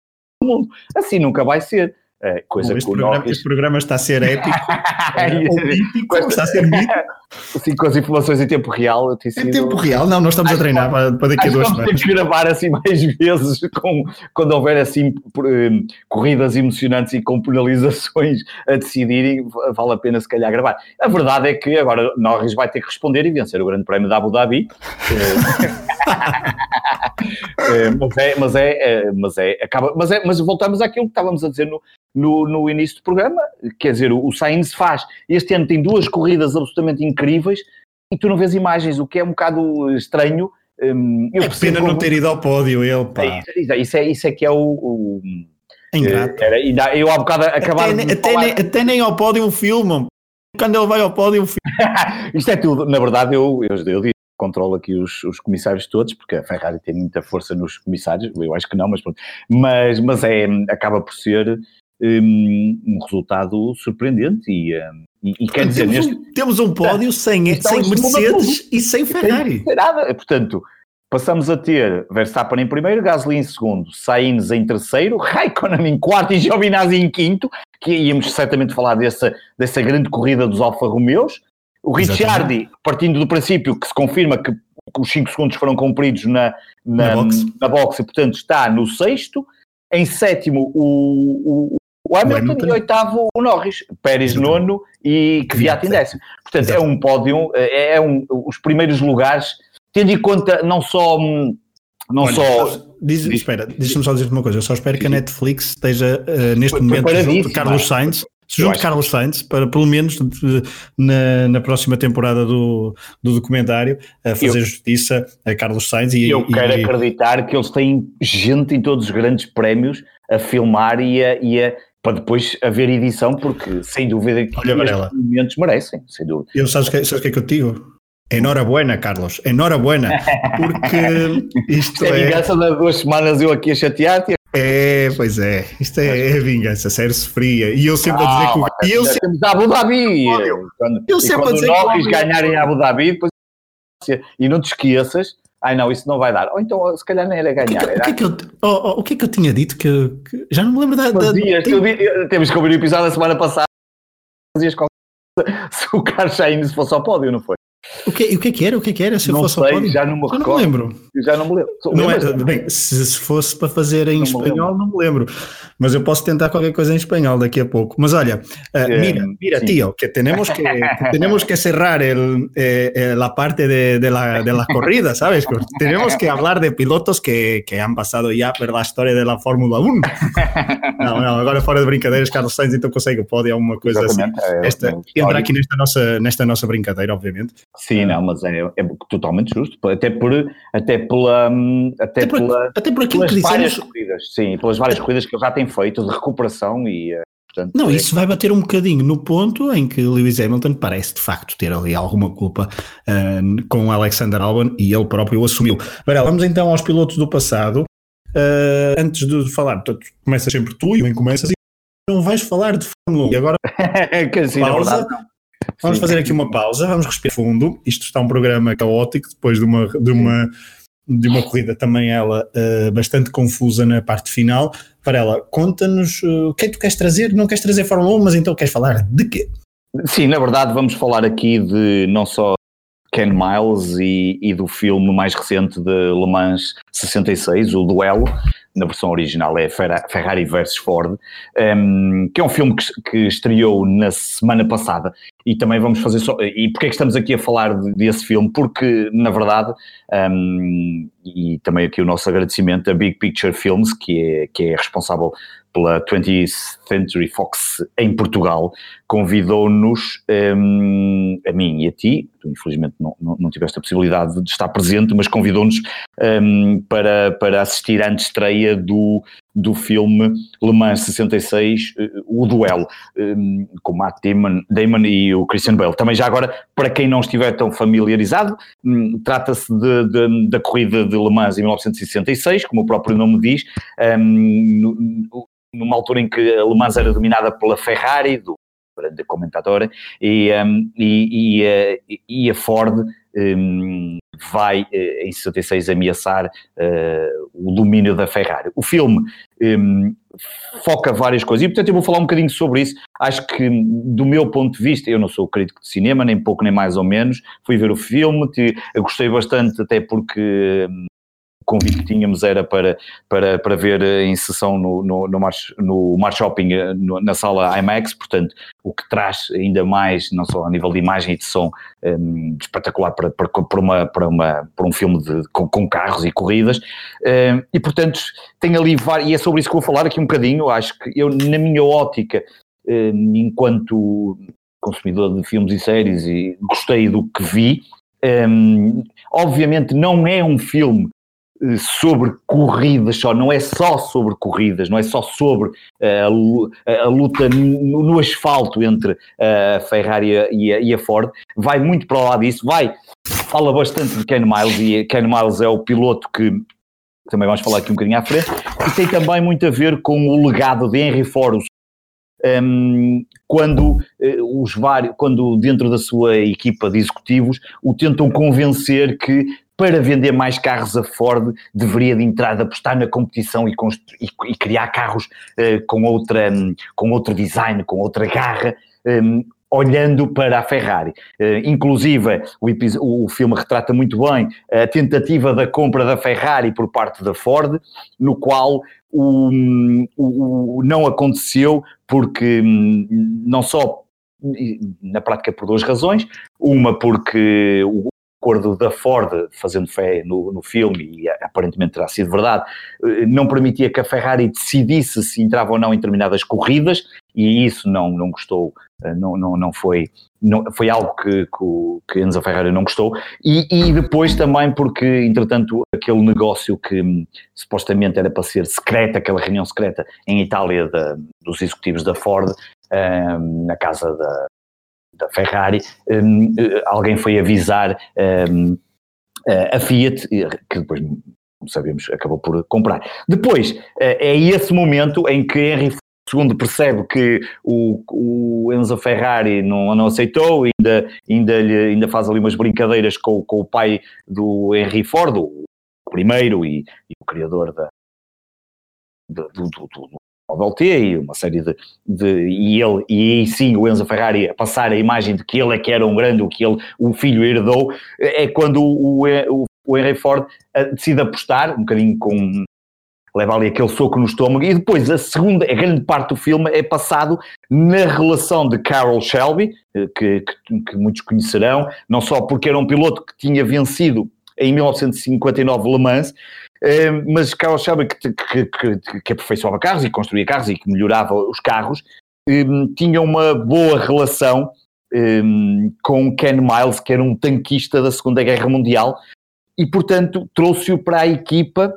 mundo. Assim nunca vai ser. É, coisa Bom, este, programa, Norris... este programa está a ser épico, é, olímpico, está a ser mítico. Assim, com as informações em tempo real. Tem sido... Em tempo real? Não, nós estamos acho a treinar para, para daqui a duas semanas. Temos que gravar assim mais vezes, com, quando houver assim um, corridas emocionantes e com penalizações a decidirem, vale a pena se calhar gravar. A verdade é que agora Norris vai ter que responder e vencer o Grande Prémio da Abu Dhabi. É, mas é, mas é, é, mas é, acaba, mas é, mas voltamos àquilo que estávamos a dizer no, no, no início do programa, quer dizer, o, o Sainz faz, este ano tem duas corridas absolutamente incríveis e tu não vês imagens, o que é um bocado estranho. Um, é pena como... não ter ido ao pódio, ele, pá. É, isso, é, isso é que é o... o Ingrato. Eh, era, eu há bocado acabar até, até, nem, até nem ao pódio filmam. Quando ele vai ao pódio. Isto é tudo, na verdade eu, eu, eu, eu controlo aqui os, os, comissários todos, porque a Ferrari tem muita força nos comissários, eu acho que não, mas mas, mas é, acaba por ser um, um resultado surpreendente e, um, e, e quer dizer... Temos, neste, temos um pódio sem, então, sem Mercedes e sem Ferrari. Sem nada. Portanto, passamos a ter Verstappen em primeiro, Gasly em segundo, Sainz em terceiro, Raikkonen em quarto e Giovinazzi em quinto, que íamos certamente falar dessa, dessa grande corrida dos Alfa Romeos. O Ricciardi, partindo do princípio que se confirma que os 5 segundos foram cumpridos na, na, na, boxe. na boxe, portanto está no sexto. Em sétimo, o, o Hamilton, Hamilton. e oitavo o Norris, Pérez nono e Kvyat em décimo. Portanto, Exato. é um pódio, é, é um, os primeiros lugares, tendo em conta não só... Não Olha, só. Diz, diz, espera, deixa-me só dizer uma coisa. Eu só espero que a Netflix esteja uh, neste momento junto de Carlos Sainz junto Carlos Sainz, para pelo menos de, na, na próxima temporada do, do documentário, a fazer eu, justiça a Carlos Sainz. E, eu quero e, acreditar que eles têm gente em todos os grandes prémios a filmar e a, e a para depois haver edição, porque sem dúvida que Olha, estes momentos merecem, sem dúvida. Eu sabes que, sabes que é que eu te digo? Enhorabuena, Carlos, enhorabuena, porque isto é... é vingança de duas semanas eu aqui a chatear-te. É, pois é, isto é, é vingança, sério sofria. E eu sempre ah, a dizer que... E eu sempre... Temos Abu Dhabi! Quando, eu sempre quando a dizer o Norris ganharem em Abu Dhabi, depois... E não te esqueças ai não, isso não vai dar. Ou então, se calhar nem era ganhar. O que, é que, é que eu, oh, oh, o que é que eu tinha dito? Que, que já não me lembro da. da dias, vi, temos que ouvir o episódio da semana passada. Fazias se o Carlos Sainz fosse ao pódio, não foi? O que, o que é que era? O que é que era? Se não fosse sei, ao pódio? já não me recordo. não me lembro. Já não me lembro. Não é, bem, se, se, fosse para fazer em não espanhol, não me lembro. Mas eu posso tentar qualquer coisa em espanhol daqui a pouco. Mas olha, uh, mira, mira, sí. tío, que tenemos que, que tenemos que cerrar el, eh, eh, la parte de, de, la, de la corrida, ¿sabes? tenemos que hablar de pilotos que, que han pasado ya por la historia de la Fórmula 1. não, não, agora fora de brincadeiras, Carlos Sainz então consegue pode alguma coisa Exatamente, assim. É, Esta, entra aqui nesta nossa, nesta nossa brincadeira, obviamente. Sim, não, mas é, é totalmente justo, até por até pela até, até por, pela, até por aquilo pelas que várias dissemos... corridas, sim, pelas várias corridas que ele já tem feito de recuperação e eh, portanto, não, é... isso vai bater um bocadinho no ponto em que Lewis Hamilton parece de facto ter ali alguma culpa uh, com Alexander Albon e ele próprio o assumiu. Vamos então aos pilotos do passado. Uh, antes de falar, portanto, começas sempre tu e bem começas e não vais falar de Fórmula 1. E agora, que assim, pausa, verdade, Vamos fazer aqui uma pausa, vamos respirar fundo. Isto está um programa caótico depois de uma, de uma, de uma corrida também ela uh, bastante confusa na parte final. Para ela, conta-nos uh, o que é que tu queres trazer? Não queres trazer Fórmula 1, mas então queres falar de quê? Sim, na verdade vamos falar aqui de não só Ken Miles e, e, do filme mais recente de Le Mans 66, o Duelo, na versão original é Ferrari versus Ford, um, que é um filme que, que, estreou na semana passada e também vamos fazer só. E porquê é que estamos aqui a falar desse filme? Porque, na verdade, um, e também aqui o nosso agradecimento a Big Picture Films, que é, que é responsável pela 20th Century Fox em Portugal, convidou-nos, um, a mim e a ti, tu infelizmente não, não, não tiveste a possibilidade de estar presente, mas convidou-nos um, para, para assistir à estreia do, do filme Le Mans 66, uh, o duelo, um, com Matt Damon, Damon e o Christian Bale. Também já agora, para quem não estiver tão familiarizado, um, trata-se da corrida de Le Mans em 1966, como o próprio nome diz, um, numa altura em que a Le Mans era dominada pela Ferrari, do grande comentador, e, um, e, e, e, a Ford um, vai eh, em 66 ameaçar uh, o domínio da Ferrari. O filme um, foca várias coisas. E portanto eu vou falar um bocadinho sobre isso. Acho que, do meu ponto de vista, eu não sou crítico de cinema, nem pouco nem mais ou menos. Fui ver o filme, te, gostei bastante, até porque convite que tínhamos era para, para, para ver em sessão no, no, no, Mar, no Shopping, eh, no, na sala IMAX, portanto, o que traz ainda mais, não só a nível de imagem e de som, um, ehm, espetacular para, para, para, uma, para, uma, para um filme de, com, com carros e corridas, um, ehm, e portanto, tem ali, e é sobre isso que vou falar aqui um bocadinho, acho que eu, na minha ótica, um, enquanto consumidor de filmes e séries, e gostei do que vi, obviamente não é um filme eh, sobre corridas só, não é só sobre corridas, não é só sobre uh, a, luta no, no, asfalto entre a Ferrari e a, e a, Ford, vai muito para lá disso, vai, fala bastante de Ken Miles, e Ken Miles é o piloto que também vamos falar aqui um bocadinho à frente, e tem também muito a ver com o legado de Henry Ford, um, quando uh, os vários, quando dentro da sua equipa de executivos o tentam convencer que para vender mais carros a Ford deveria de entrar, de apostar na competição e, e, e criar carros uh, com, outra, um, com outro design, com outra garra, um, olhando para a Ferrari. Uh, inclusive, o, o, filme retrata muito bem a tentativa da compra da Ferrari por parte da Ford, no qual o, o, o não aconteceu porque hum, não só na prática por duas razões, uma porque acordo da Ford, fazendo fé no, no filme, e aparentemente terá sido verdade, eh, não permitia que a Ferrari decidisse se entrava ou não em determinadas corridas, e isso não, não gostou, eh, não, não, não foi, não, foi algo que, que, que Enzo Ferrari não gostou, e, e depois também porque, entretanto, aquele negócio que hum, supostamente era para ser secreta, aquela reunião secreta em Itália da, dos executivos da Ford, hum, na casa da, da Ferrari, um, eh, alguém foi avisar um, a Fiat, que depois, como sabemos, acabou por comprar. Depois, eh, é esse momento em que Henry segundo percebe que o, o Enzo Ferrari não, não aceitou, ainda, ainda, lhe, ainda faz ali umas brincadeiras com, com o pai do Henry Ford, o primeiro e, e o criador da, do, do, do, Model T e uma série de, de, e ele e aí sim o Enzo Ferrari a passar a imagem de que ele é que era um grande, o que ele, o filho herdou, é quando o, o, o Henry Ford eh, decide apostar, um bocadinho com leva ali aquele soco no estômago e depois a segunda, a grande parte do filme é passado na relação de Carroll Shelby, eh, que, que, que muitos conhecerão, não só porque era um piloto que tinha vencido em 1959 Le Mans, mas Carlos Shelby, que, que, que, que aperfeiçoava carros e construía carros e que melhorava os carros, eh, tinha uma boa relação eh, com Ken Miles, que era um tanquista da Segunda Guerra Mundial, e portanto trouxe-o para a equipa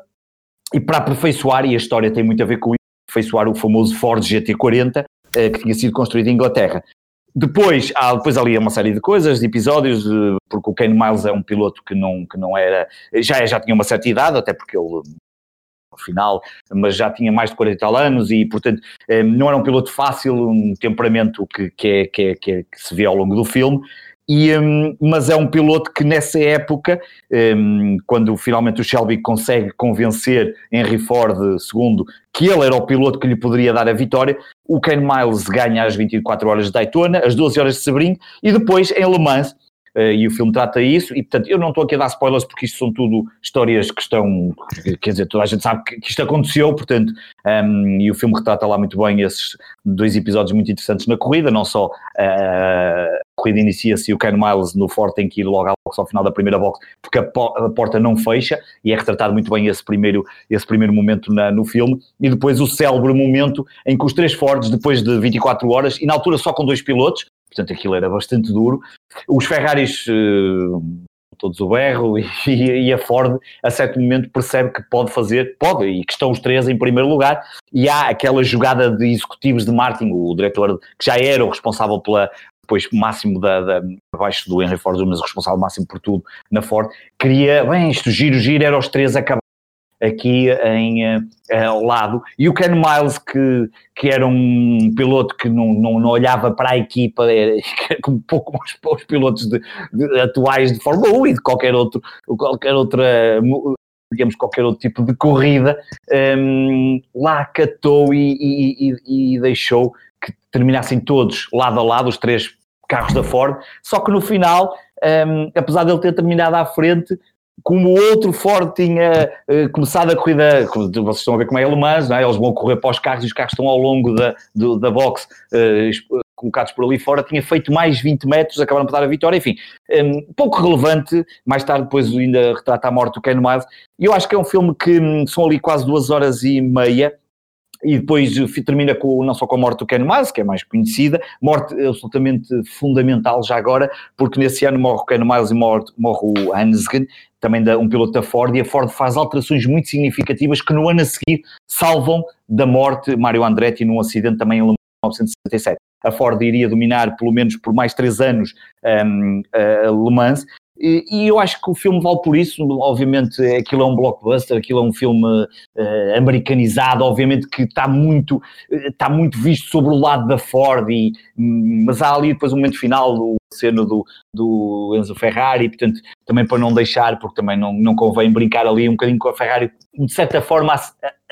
e para aperfeiçoar, e a história tem muito a ver com isso, aperfeiçoar o famoso Ford GT40, que tinha sido construído em Inglaterra. Depois, há depois ali uma série de coisas, de episódios, porque o Kane Miles é um piloto que não, que não era, já, já tinha uma certa idade, até porque ele final, mas já tinha mais de 40 e tal anos e, portanto, eh, não era um piloto fácil, um temperamento que, que, é, que, é, que, é, que se vê ao longo do filme, e, um, mas é um piloto que nessa época, um, quando finalmente o Shelby consegue convencer Henry Ford II que ele era o piloto que lhe poderia dar a vitória, o Ken Miles ganha as 24 horas de Daytona, as 12 horas de Sebring e depois em Le Mans e o filme trata isso, e portanto eu não estou aqui a dar spoilers porque isto são tudo histórias que estão, quer dizer, toda a gente sabe que, isto aconteceu, portanto, um, ehm, e o filme retrata lá muito bem esses dois episódios muito interessantes na corrida, não só uh, a corrida inicia-se e o Ken Miles no Ford tem que ir logo ao final da primeira box porque a, po a, porta não fecha, e é retratado muito bem esse primeiro, esse primeiro momento na, no filme, e depois o célebre momento em que os três Fords, depois de 24 horas, e na altura só com dois pilotos, portanto aquilo era bastante duro. Os Ferraris, uh, todos o berro, e, e, a Ford, a certo momento, percebe que pode fazer, pode, e que estão os três em primeiro lugar, e há aquela jogada de executivos de marketing, o diretor que já era o responsável pela, depois máximo da, da abaixo do Henry Ford, mas responsável máximo por tudo na Ford, queria, bem, isto giro, giro, era os três acabar aqui em, uh, ao lado. E o Ken Miles, que, que era um piloto que não, não, não olhava para a equipa, era, um pouco os, os pilotos de, de, atuais de Fórmula 1 e de qualquer, outro, qualquer outra digamos, qualquer outro tipo de corrida, um, lá catou e, e, e, deixou que terminassem todos lado a lado, os três carros da Ford, só que no final, um, apesar de ele ter terminado à frente, como o outro Ford tinha uh, começado a corrida, vocês estão a ver como é alemãs, é? eles vão correr para os carros e os carros estão ao longo da, do, da box uh, colocados por ali fora, tinha feito mais 20 metros, acabaram por dar a vitória, enfim, um, pouco relevante, mais tarde depois ainda retrata a morte do Ken Miles, e eu acho que é um filme que um, são ali quase duas horas e meia, e depois termina com, não só com a morte do Ken Miles, que é mais conhecida, morte absolutamente fundamental já agora, porque nesse ano morre o Ken Miles e morre, morre o Hansgen, também da, um piloto da Ford, e a Ford faz alterações muito significativas que no ano a seguir salvam da morte Mario Andretti num acidente também em 1977. A Ford iria dominar pelo menos por mais três anos um, a Le Mans, e, e, eu acho que o filme vale por isso, obviamente aquilo é um blockbuster, aquilo é um filme uh, americanizado, obviamente que está muito, está muito visto sobre o lado da Ford, e, mas há ali depois um momento final, o cena do, do Enzo Ferrari, portanto também para não deixar, porque também não, não convém brincar ali um bocadinho com a Ferrari, de certa forma a,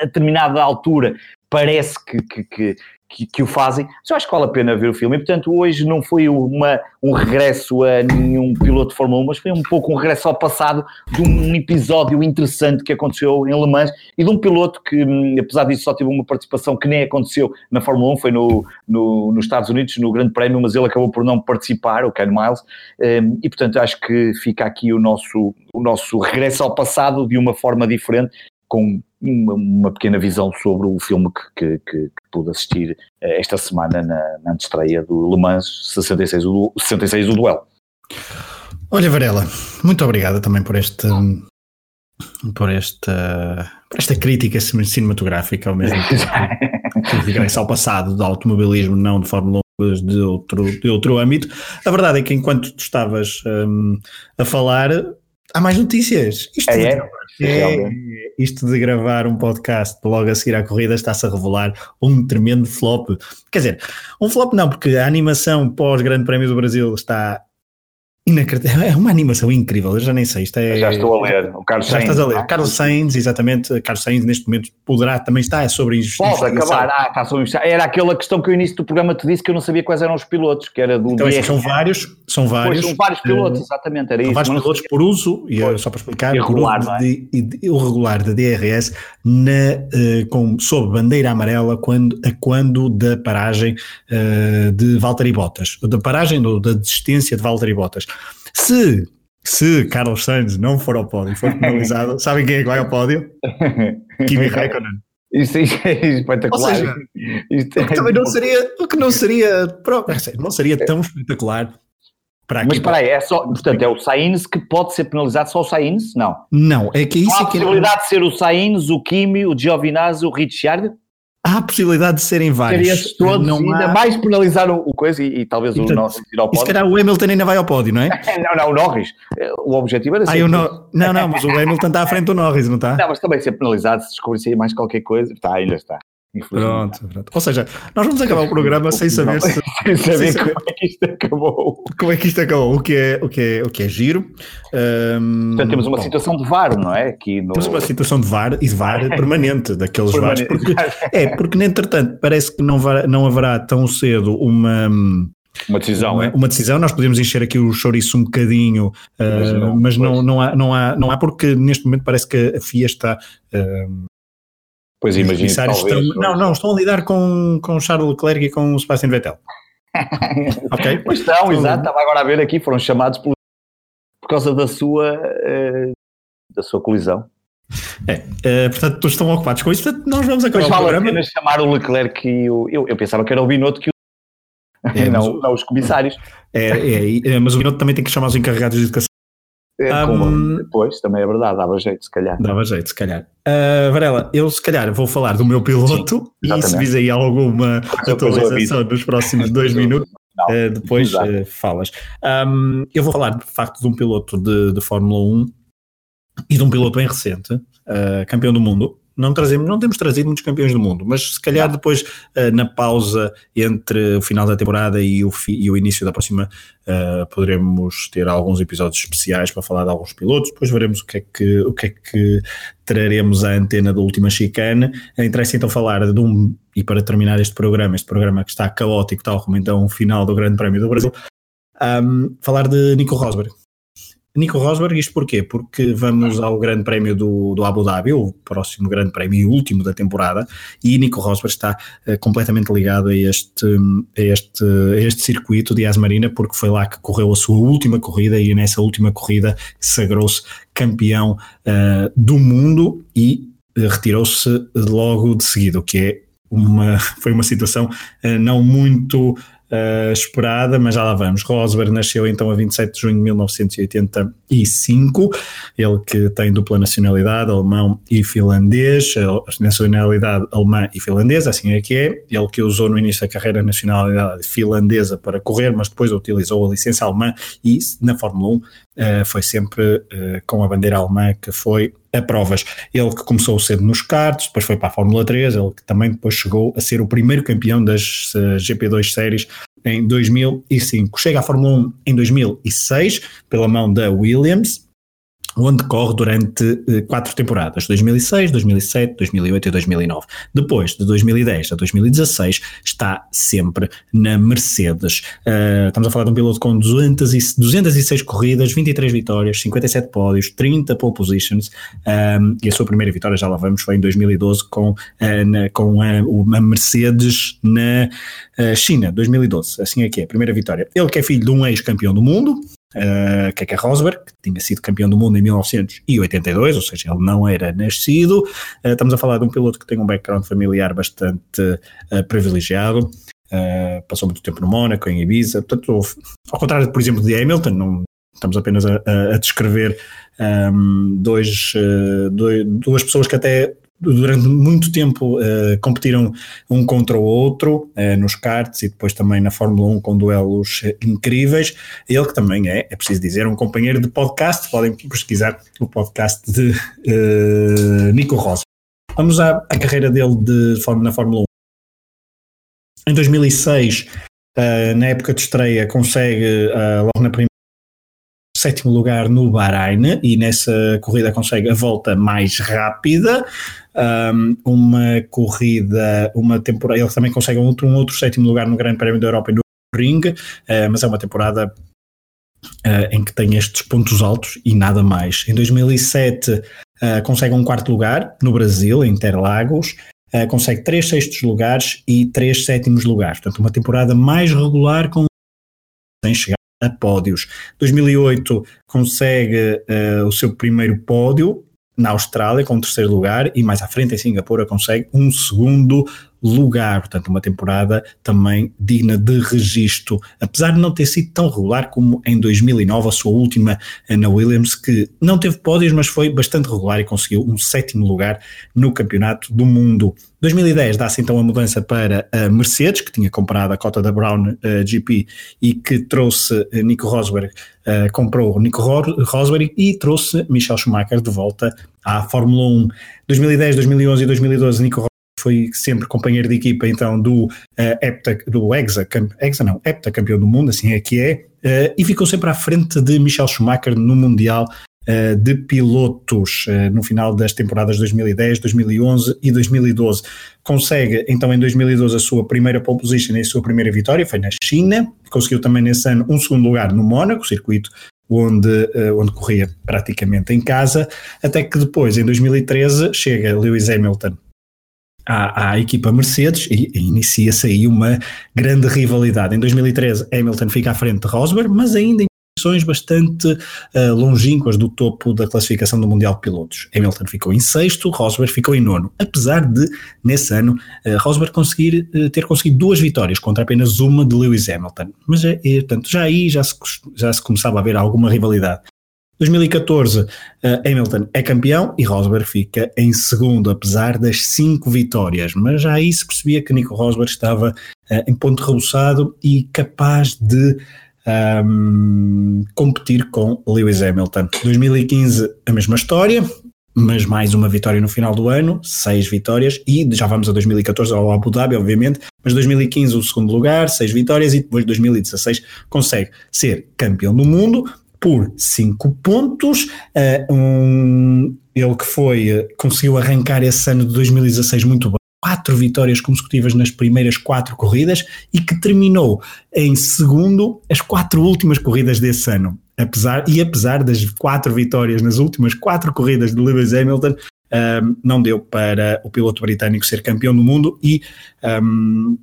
a determinada altura parece que, que, que, que, que, o fazem, mas eu acho que vale a pena ver o filme. E, portanto, hoje não foi uma, um regresso a nenhum piloto de Fórmula 1, mas foi um pouco um regresso ao passado de um episódio interessante que aconteceu em Le Mans e de um piloto que, hum, apesar disso, só teve uma participação que nem aconteceu na Fórmula 1, foi no, no, nos Estados Unidos, no Grande Prémio, mas ele acabou por não participar, o Ken Miles, hum, e, portanto, acho que fica aqui o nosso, o nosso regresso ao passado de uma forma diferente com uma, uma, pequena visão sobre o filme que, que, que, que pude assistir eh, esta semana na, na estreia do Le Mans 66, o, 66 o duelo. Olha Varela, muito obrigado também por este por esta, por esta crítica cinematográfica ao mesmo tempo que regressa ao passado do automobilismo, não de Fórmula 1, mas de outro, de outro âmbito. A verdade é que enquanto tu estavas um, a falar, há mais notícias. Isto é, é, é, isto de gravar um podcast logo a seguir à corrida está-se a revelar um tremendo flop. Quer dizer, um flop não, porque a animação pós-Grande Prémio do Brasil está inacreditável. É uma animação incrível, eu já nem sei. Isto é, já estou a ler. O Carlos já Sainz. estás a ler. Carlos Sainz, exatamente. Carlos Sainz, neste momento, poderá também estar é sobre isso. Pode acabar. Ah, está sobre Era aquela questão que o início do programa te disse que eu não sabia quais eram os pilotos, que era do. Então, são vários. São vários. Pois, são vários pilotos, uh, exatamente. Era são isso. vários pilotos por uso, e é só para explicar, irregular, por uso de, é? de, o regular da DRS na, uh, com, sob bandeira amarela quando, a quando da paragem uh, de Valtteri Bottas. Da paragem, ou da desistência de Valtteri Bottas. Se, se Carlos Sainz não for ao pódio e for penalizado, sabem quem é que vai ao pódio? Kimi Raikkonen. Isso, isso é espetacular. Ou seja, isto é também não seria, o que não seria, não seria tão espetacular para Mas espera aí, é só, portanto, é o Sainz que pode ser penalizado só o Sainz? Não. Não, é que isso não há é que... possibilidade de ser o Sainz, o Kimi, o Giovinazzi, o Ricciardo? Há a possibilidade de serem vários. Todos, não ainda há... mais penalizar o, o coisa e, e talvez e, o Norris ir ao pódio. E se calhar o Hamilton ainda vai ao pódio, não é? não, não, o Norris. O objetivo era ser. Ah, no... Não, não, mas o Hamilton está à frente do Norris, não está? Não, mas também ser penalizado se descobrisse mais qualquer coisa. Está, ainda está. Pronto, pronto, Ou seja, nós vamos acabar o programa sem saber, se, sem saber, como é que isto acabou. Como é que isto acabou, o que é, o que é, o que é giro. Um, Portanto, temos uma bom, situação de VAR, não é? Aqui no... Temos uma situação de VAR e de VAR permanente, daqueles VARs. Porque, é, porque, entretanto, parece que não, vai, não haverá tão cedo uma. Uma decisão, uma, é? uma decisão, nós podemos encher aqui o chouriço um bocadinho, mas, uh, não, mas não, não, há, não, há, não há porque neste momento parece que a FIA está uh, Pois imagino. Estão, não, não, estão a lidar com, com Charles Leclerc e com o Sebastian Vettel. ok? Pois estão, exato. Estava agora a ver aqui, foram chamados por, por causa da sua, uh, da sua colisão. É, uh, portanto, todos estão ocupados com isso, portanto, nós vamos acabar Mas o programa. Pena chamar o Leclerc e o. Eu, eu pensava que era o Binotto que o. É, não, não os comissários. É, é, é, mas o Binotto também tem que chamar os encarregados de educação é, um, depois, também é verdade, dava jeito, se calhar. Dava jeito, se calhar. Uh, Varela, eu se calhar vou falar do meu piloto Sim, e se vis aí alguma atualização nos próximos dois minutos, uh, depois uh, falas. Um, eu vou falar de facto de um piloto de, de Fórmula 1 e de um piloto bem recente, campeão do mundo, não trazemos, não temos trazido muitos campeões do mundo, mas se calhar depois uh, na pausa entre o final da temporada e o, fi, e o início da próxima uh, poderemos ter alguns episódios especiais para falar de alguns pilotos, depois veremos o que é que, o que, é que traremos à antena da última chicane. Interessa então falar de um, e para terminar este programa, este programa que está caótico, tal como então o final do Grande Prémio do Brasil, um, falar de Nico Rosberg. Nico Rosberg, isto porquê? Porque vamos ao Grande Prémio do, do Abu Dhabi, o próximo Grande Prémio e último da temporada, e Nico Rosberg está uh, completamente ligado a este, a, este, a este circuito de Asmarina, porque foi lá que correu a sua última corrida e nessa última corrida sagrou-se campeão uh, do mundo e uh, retirou-se logo de seguida, o que é uma, foi uma situação não muito uh, esperada, mas já lá vamos. Rosberg nasceu então a 27 de junho de 1985, ele que tem dupla nacionalidade, alemão e finlandês, nacionalidade alemã e finlandesa, assim é que é, ele que usou no início da carreira a nacionalidade finlandesa para correr, mas depois utilizou a licença alemã e na Fórmula 1 Uh, foi sempre uh, com a bandeira alemã que foi a provas. Ele que começou cedo nos karts, depois foi para a Fórmula 3, ele que também depois chegou a ser o primeiro campeão das uh, GP2 séries em 2005. Chega à Fórmula 1 em 2006 pela mão da Williams onde corre durante eh, quatro temporadas, 2006, 2007, 2008 e 2009. Depois, de 2010 a 2016, está sempre na Mercedes. Uh, estamos a falar de um piloto com 200 e, 206 corridas, 23 vitórias, 57 pódios, 30 pole positions, um, eh, e a sua primeira vitória, já lá vamos, foi em 2012 com, uh, na, com a, uma Mercedes na uh, China, 2012, assim é que é, primeira vitória. Ele que é filho de um ex-campeão do mundo, uh, é Rosberg, que tinha sido campeão do mundo em 1982, ou seja, ele não era nascido. Uh, estamos a falar de um piloto que tem um background familiar bastante uh, privilegiado. passou muito tempo no Mónaco, em Ibiza, portanto, ao contrário, por exemplo, de Hamilton, não, estamos apenas a, a descrever um, ehm, dois, dois, duas pessoas que até durante muito tempo uh, competiram um contra o outro uh, nos karts e depois também na Fórmula 1 com duelos uh, incríveis. Ele que também é, é preciso dizer, um companheiro de podcast, podem pesquisar o podcast de Nico Rosa. Vamos à, à, carreira dele de, na Fórmula 1. Em 2006, na época de estreia, consegue logo na primeira sétimo lugar no Bahrein e nessa corrida consegue a volta mais rápida um, uma corrida, uma temporada, ele também consegue um outro, um outro sétimo lugar no Grande Prémio da Europa no Ring, uh, mas é uma temporada uh, em que tem estes pontos altos e nada mais. Em 2007 uh, consegue um quarto lugar no Brasil, em Interlagos, Uh, consegue três sextos lugares e três sétimos lugares. Portanto, uma temporada mais regular com sem chegar a pódios. 2008 consegue uh, o seu primeiro pódio na Austrália com o terceiro lugar e mais à frente em Singapura consegue um segundo lugar, portanto uma temporada também digna de registro, apesar de não ter sido tão regular como em 2009 a sua última na Williams, que não teve pódios mas foi bastante regular e conseguiu um sétimo lugar no campeonato do mundo. 2010 dá-se então a mudança para a Mercedes, que tinha comprado a cota da Brown uh, GP e que trouxe Nico Rosberg, uh, comprou Nico Rosberg e trouxe Michel Schumacher de volta à Fórmula 1. 2010, 2011 e 2012 Nico foi sempre companheiro de equipa então do uh, do Exa, Exa não, Hepta campeão do mundo, assim é que é, uh, e ficou sempre à frente de Michel Schumacher no Mundial uh, de Pilotos no final das temporadas 2010, 2011 e 2012. Consegue então em 2012 a sua primeira pole position e a sua primeira vitória, foi na China, conseguiu também nesse ano um segundo lugar no Mónaco, circuito onde, onde corria praticamente em casa, até que depois, em 2013, chega Lewis Hamilton à, à equipa Mercedes e, inicia-se aí uma grande rivalidade. Em 2013, Hamilton fica à frente de Rosberg, mas ainda em posições bastante uh, longínquas do topo da classificação do Mundial de Pilotos. Hamilton ficou em sexto, Rosberg ficou em nono, apesar de, nesse ano, uh, Rosberg conseguir, uh, ter conseguido duas vitórias contra apenas uma de Lewis Hamilton. Mas, é, é, portanto, já aí já se, já se começava a ver alguma rivalidade. 2014, uh, Hamilton é campeão e Rosberg fica em segundo, apesar das cinco vitórias. Mas já aí se percebia que Nico Rosberg estava uh, em ponto rebuçado e capaz de um, competir com Lewis Hamilton. 2015, a mesma história. mas mais uma vitória no final do ano, seis vitórias, e já vamos a 2014 ao Abu Dhabi, obviamente, mas 2015 o segundo lugar, seis vitórias, e depois 2016 consegue ser campeão do mundo por cinco pontos. Uh, um, ele que foi, conseguiu arrancar esse ano de 2016 muito bem quatro vitórias consecutivas nas primeiras quatro corridas e que terminou em segundo as quatro últimas corridas desse ano. Apesar, e apesar das quatro vitórias nas últimas quatro corridas de Lewis Hamilton, um, não deu para o piloto britânico ser campeão do mundo e um,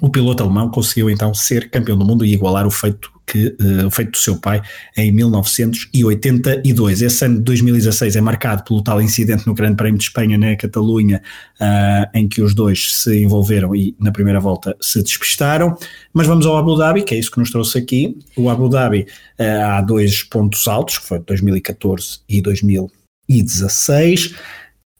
o piloto alemão conseguiu então ser campeão do mundo e igualar o feito que uh, feito do seu pai em 1982. Esse ano de 2016 é marcado pelo tal incidente no Grande Prémio de Espanha na Catalunha, uh, em que os dois se envolveram e na primeira volta se despistaram. Mas vamos ao Abu Dhabi, que é isso que nos trouxe aqui. O Abu Dhabi uh, há dois pontos altos, que foi 2014 e 2016.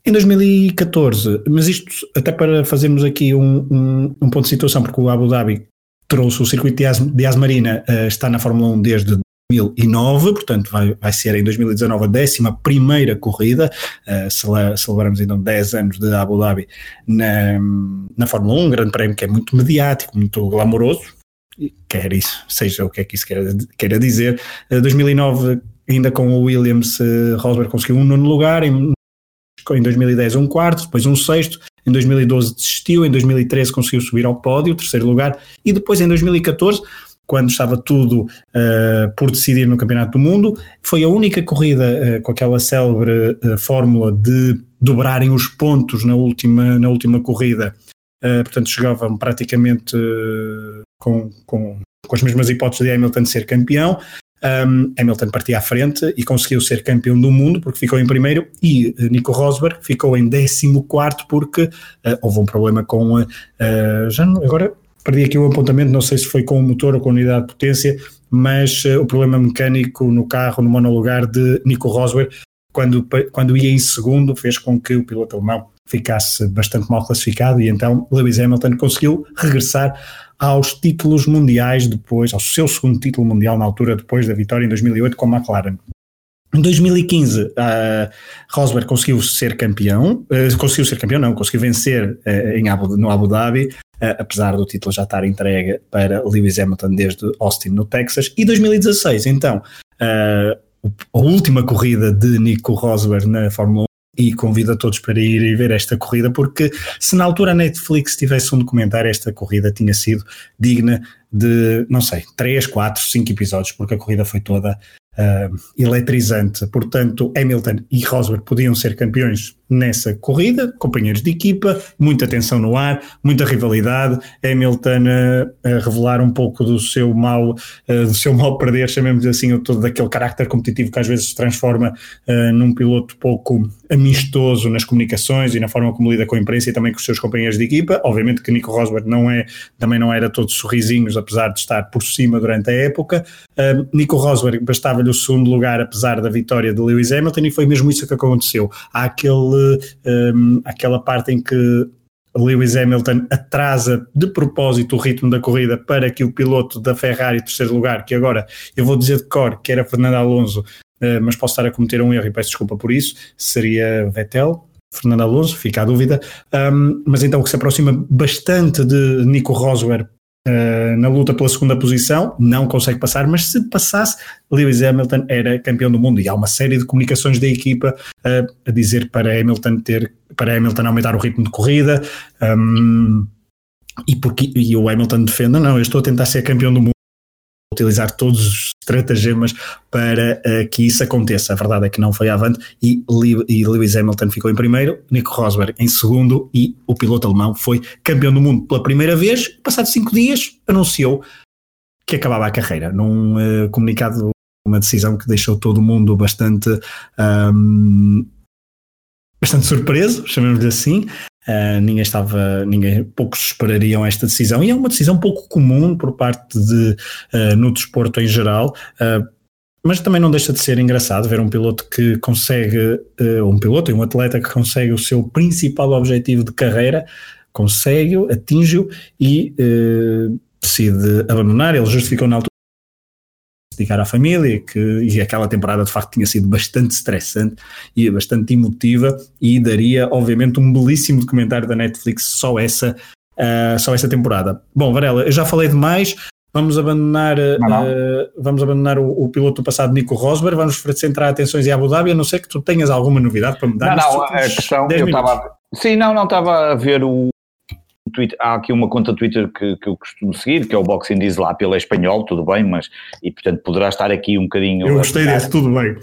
Em 2014, mas isto até para fazermos aqui um, um, um ponto de situação, porque o Abu Dhabi trouxe o circuito de Asmarina, uh, está na Fórmula 1 desde 2009, portanto vai, vai ser em 2019 a décima primeira corrida, uh, celebramos então 10 anos de Abu Dhabi na, na Fórmula 1, um grande prémio que é muito mediático, muito glamouroso, quer isso, seja o que é que isso queira, queira dizer. Uh, 2009 ainda com o Williams, uh, Rosberg conseguiu um nono lugar, em, em 2010 um quarto, depois um sexto, em 2012 desistiu, em 2013 conseguiu subir ao pódio, terceiro lugar, e depois em 2014 quando estava tudo uh, por decidir no Campeonato do Mundo. Foi a única corrida uh, com aquela célebre uh, fórmula de dobrarem os pontos na última, na última corrida. portanto, chegavam praticamente com, com, com as mesmas hipóteses de Hamilton ser campeão. Um, Hamilton partia à frente e conseguiu ser campeão do mundo porque ficou em primeiro e uh, Nico Rosberg ficou em décimo quarto porque uh, houve um problema com uh, já não, agora perdi aqui o apontamento, não sei se foi com o motor ou com a unidade de potência, mas o problema mecânico no carro, no monolugar de Nico Rosberg, quando, quando ia em segundo, fez com que o piloto alemão ficasse bastante mal classificado e então Lewis Hamilton conseguiu regressar aos títulos mundiais depois, ao seu segundo título mundial na altura depois da vitória em 2008 com a McLaren. Em 2015, uh, Rosberg conseguiu ser campeão, uh, conseguiu ser campeão, não, conseguiu vencer uh, em Abu, no Abu Dhabi, uh, apesar do título já estar entregue para Lewis Hamilton desde Austin, no Texas. E 2016, então, a última corrida de Nico Rosberg na Fórmula 1 e convido a todos para ir ver esta corrida, porque se na altura a Netflix tivesse um documentário, esta corrida tinha sido digna de, não sei, 3, 4, 5 episódios, porque a corrida foi toda uh, eletrizante. Portanto, Hamilton e Rosberg podiam ser campeões nessa corrida, companheiros de equipa, muita tensão no ar, muita rivalidade. Hamilton a, a revelar um pouco do seu mal, uh, do seu mal perder, chamemos assim, todo daquele carácter competitivo que às vezes se transforma num piloto pouco amistoso nas comunicações e na forma como lida com a imprensa e também com os seus companheiros de equipa. Obviamente que Nico Rosberg não é, também não era todo sorrisinhos, apesar de estar por cima durante a época. Nico Rosberg bastava-lhe o segundo lugar, apesar da vitória de Lewis Hamilton, e foi mesmo isso que aconteceu. Há aquele um, aquela parte em que Lewis Hamilton atrasa de propósito o ritmo da corrida para que o piloto da Ferrari, terceiro lugar, que agora eu vou dizer de cor que era Fernando Alonso, uh, mas posso estar a cometer um erro e peço desculpa por isso, seria Vettel, Fernando Alonso, fica a dúvida, um, mas então que se aproxima bastante de Nico Rosberg uh, na luta pela segunda posição, não consegue passar, mas se passasse, Lewis Hamilton era campeão do mundo. E há uma série de comunicações da equipa uh, a dizer para Hamilton ter, para Hamilton aumentar o ritmo de corrida. Um, e, porque, e o Hamilton defende, não, eu estou a tentar ser campeão do mundo utilizar todos os estratagemas para uh, que isso aconteça. A verdade é que não foi avante e, e Lewis Hamilton ficou em primeiro, Nico Rosberg em segundo e o piloto alemão foi campeão do mundo pela primeira vez. Passados cinco dias, anunciou que acabava a carreira num uh, comunicado, uma decisão que deixou todo mundo bastante. Um, bastante surpreso, chamemos-lhe assim, Uh, ninguém estava, ninguém, poucos esperariam esta decisão e é uma decisão pouco comum por parte de uh, no desporto em geral. Uh, mas também não deixa de ser engraçado ver um piloto que consegue, um piloto e um atleta que consegue o seu principal objetivo de carreira, consegue-o, atinge-o e decide abandonar. Ele justificou na altura dedicar à família, que, e aquela temporada de facto tinha sido bastante estressante e bastante emotiva, e daria, obviamente, um belíssimo documentário da Netflix, só essa, uh, só essa temporada. Bom, Varela, eu já falei demais, Vamos abandonar. Uh, vamos abandonar o, o, piloto do passado Nico Rosberg, vamos centrar atenções em Abu Dhabi, a não ser que tu tenhas alguma novidade para me dar. Não, não, a questão, eu estava. Sim, não, não, estava a ver o. Twitter, há aqui uma conta Twitter que, que eu costumo seguir, que é o Boxing Diz lá pela espanhol, tudo bem, mas e portanto poderá estar aqui um bocadinho. Eu gostei desse, tudo bem.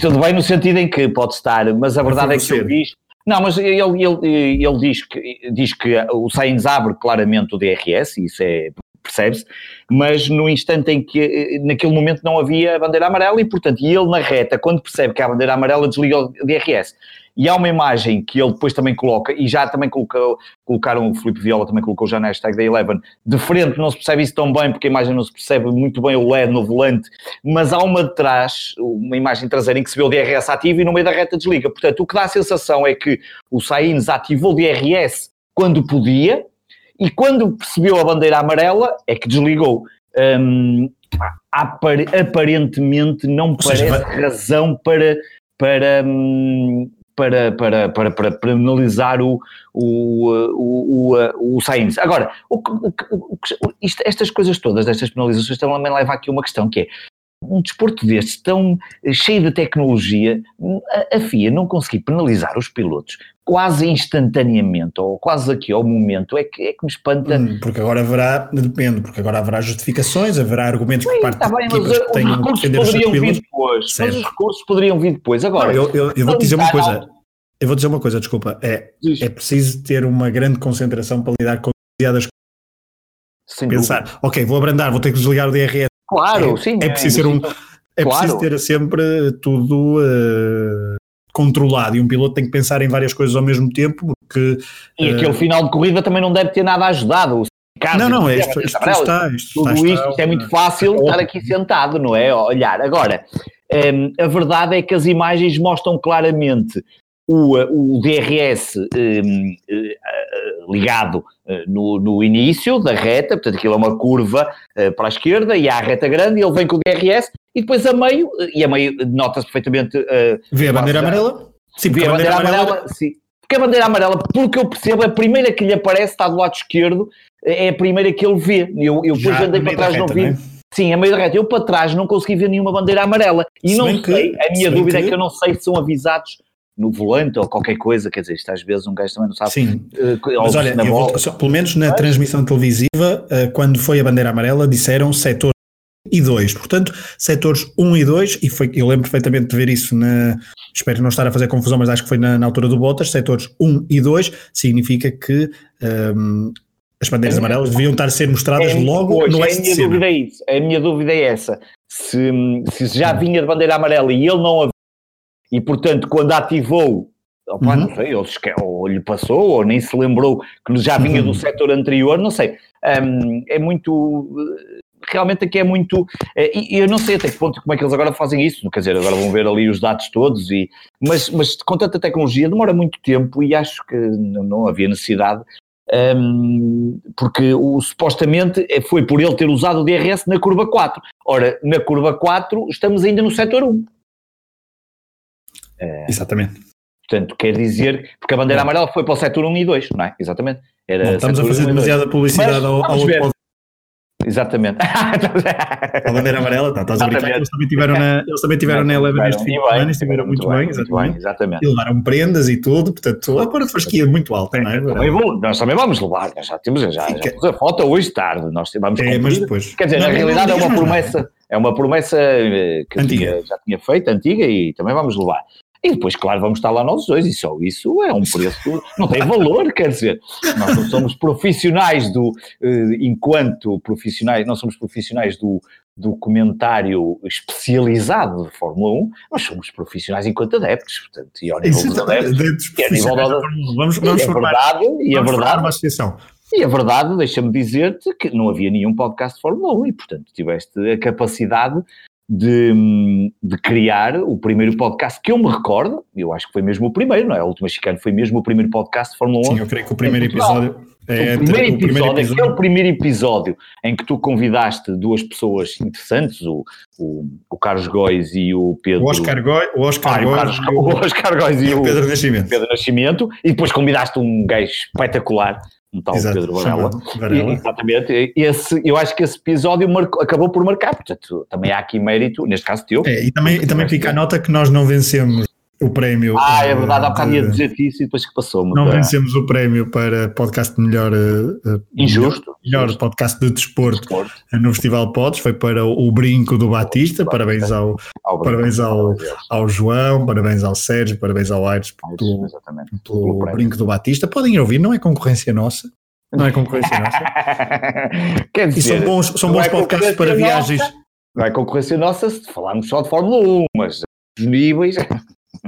Tudo bem no sentido em que pode estar, mas a verdade é que eu vi. Não, mas ele, ele, ele diz, que, diz que o Sainz abre claramente o DRS, isso é percebe-se, mas no instante em que, eh, naquele momento não havia bandeira amarela e, portanto, ele na reta, quando percebe que há bandeira amarela, desliga o DRS. E há uma imagem que ele depois também coloca, e já também colocou, colocaram, o Filipe Viola também colocou já na hashtag da Eleven, de frente não se percebe isso tão bem, porque a imagem não se percebe muito bem o LED no volante, mas há uma de trás, uma imagem traseira em que se vê o DRS ativo e no meio da reta desliga. Portanto, o que dá a sensação é que o Sainz ativou o DRS quando podia, e quando percebeu a bandeira amarela é que desligou. Um, aparentemente não parece razão para, para, hum, para, para, para, para penalizar o, o, o, o, o Sainz. Agora, o, o, o, isto, estas coisas todas, estas penalizações, também levam aqui uma questão que é, um desporto deste tão cheio de tecnologia, a FIA não conseguir penalizar os pilotos quase instantaneamente, ou quase aqui ao momento, é que, é que me espanta. Hum, porque agora haverá, depende, porque agora haverá justificações, haverá argumentos por parte tá bem, de equipas que tenham que defender os seus pilotos. Depois, mas os recursos poderiam vir depois. Agora, não, eu, eu, eu vou dizer uma coisa. Eu vou dizer uma coisa, desculpa. É, é preciso ter uma grande concentração para lidar com demasiadas Sem Pensar, dúvida. ok, vou abrandar, vou ter que desligar o DRS Claro, é, sim. É preciso ser um. É claro. preciso ter sempre tudo uh, controlado e um piloto tem que pensar em várias coisas ao mesmo tempo. Porque, e aquele uh, final de corrida também não deve ter nada ajudado. Caso não, não, é isto, isto, está, isto, tudo está, isto, está, é muito fácil estar aqui sentado, não é? Olhar. Agora, um, ehm, a verdade é que as imagens mostram claramente o, o DRS um, ehm, eh, ligado no, no, início da reta, portanto aquilo é uma curva para a esquerda e há a reta grande e ele vem com o DRS e depois a meio, e a meio nota-se perfeitamente... Uh, vê a bandeira amarela? Sim, vê a bandeira, amarela, amarela, sim. Porque a bandeira amarela, pelo que eu percebo, a primeira que lhe aparece está do lado esquerdo, é a primeira que ele vê. Eu, eu depois andei para trás, não vi. É? Sim, a meio da reta. Eu para trás não consegui ver nenhuma bandeira amarela. E se não sei, que, a minha dúvida é que... é que eu não sei se são avisados no volante ou qualquer coisa, quer dizer, isto às vezes um gajo também não sabe. Sim, uh, mas olha, vou, pelo menos na transmissão televisiva, uh, quando foi a bandeira amarela, disseram setor e 2, portanto, setores 1 um e 2, e foi, eu lembro perfeitamente de ver isso na, espero não estar a fazer confusão, mas acho que foi na, na altura do Bottas, setores 1 um e 2, significa que um, as bandeiras é, amarelas deviam estar a ser mostradas é, logo pois, no é a minha dúvida é isso, a minha dúvida é essa, se, se já vinha de bandeira amarela e ele não e portanto, quando ativou, opa, uhum. não sei, ou, ou, lhe passou, ou nem se lembrou que já vinha uhum. do setor anterior, não sei. Um, é muito. Realmente aqui é muito. É, e eu não sei até que ponto como é que eles agora fazem isso, quer dizer, agora vão ver ali os dados todos, e, mas, mas com tanta tecnologia demora muito tempo e acho que não, não havia necessidade um, porque o, supostamente é, foi por ele ter usado o DRS na curva 4. Ora, na curva 4 estamos ainda no setor 1. É, Exatamente. Portanto, quer dizer, porque a bandeira amarela foi para o setor 1 e 2, não é? Exatamente. Era estamos a fazer demasiada publicidade Mas, ao, ao outro Exatamente. a bandeira amarela, tá, estás a brincar. Eles também tiveram na, eles também tiveram na Eleven neste fim de semana, estiveram muito, bem, muito bem, exatamente. E levaram prendas e tudo, portanto, agora fasquia muito alta, não é? Também vou, nós também vamos levar, já temos, já, já a foto hoje tarde, nós vamos é, mas depois. Quer dizer, não, na realidade é uma promessa, é uma promessa eh, que antiga. já tinha feito, antiga, e também vamos levar. E depois, claro, vamos estar lá nós dois, e só isso é um preço, não tem valor, quer dizer, nós não somos profissionais do, eh, enquanto profissionais, não somos profissionais do, do comentário especializado de Fórmula 1, nós somos profissionais enquanto adeptos, portanto, e ao nível dos adeptos, e a nível da, vamos, vamos e a verdade, e a verdade, uma associação. E a verdade, deixa-me dizer-te que não havia nenhum podcast de Fórmula 1 e, portanto, tiveste a capacidade de, de, criar o primeiro podcast que eu me recordo, eu acho que foi mesmo o primeiro, não é? A Última Chicane foi mesmo o primeiro podcast de Fórmula 1. Sim, eu creio que o primeiro episódio. É, o, primeiro episódio, o primeiro episódio, aquele primeiro episódio em que tu convidaste duas pessoas interessantes, o, o, o Carlos Góis e o Pedro. O Oscar Góis, o Oscar, ah, Góis, o, o Oscar Góis e, e o Pedro Nascimento. Pedro Nascimento, e depois convidaste um gajo espetacular um tal Exato, Pedro Varela. Varela. E, exatamente, esse, eu acho que esse episódio marcou, acabou por marcar, portanto, também há aqui mérito, neste caso teu. É, e também, e também fica a nota que nós não vencemos o prémio. Ah, é verdade, há bocado ia dizer isso e depois que passou. Não para... vencemos o prémio para podcast melhor. Uh, Injusto. Melhor, melhor podcast de desporto, desporto, no Festival Pods, foi para o, Brinco do Batista. Parabéns ao, ao parabéns ao, ao João, parabéns ao Sérgio, parabéns ao Aires pelo, pelo, pelo Brinco do Batista. Podem ir ouvir, não é concorrência nossa. Não é concorrência nossa. Quer dizer, e são bons, são bons é podcasts para viagens. Não é concorrência nossa se falarmos só de Fórmula 1, mas os níveis.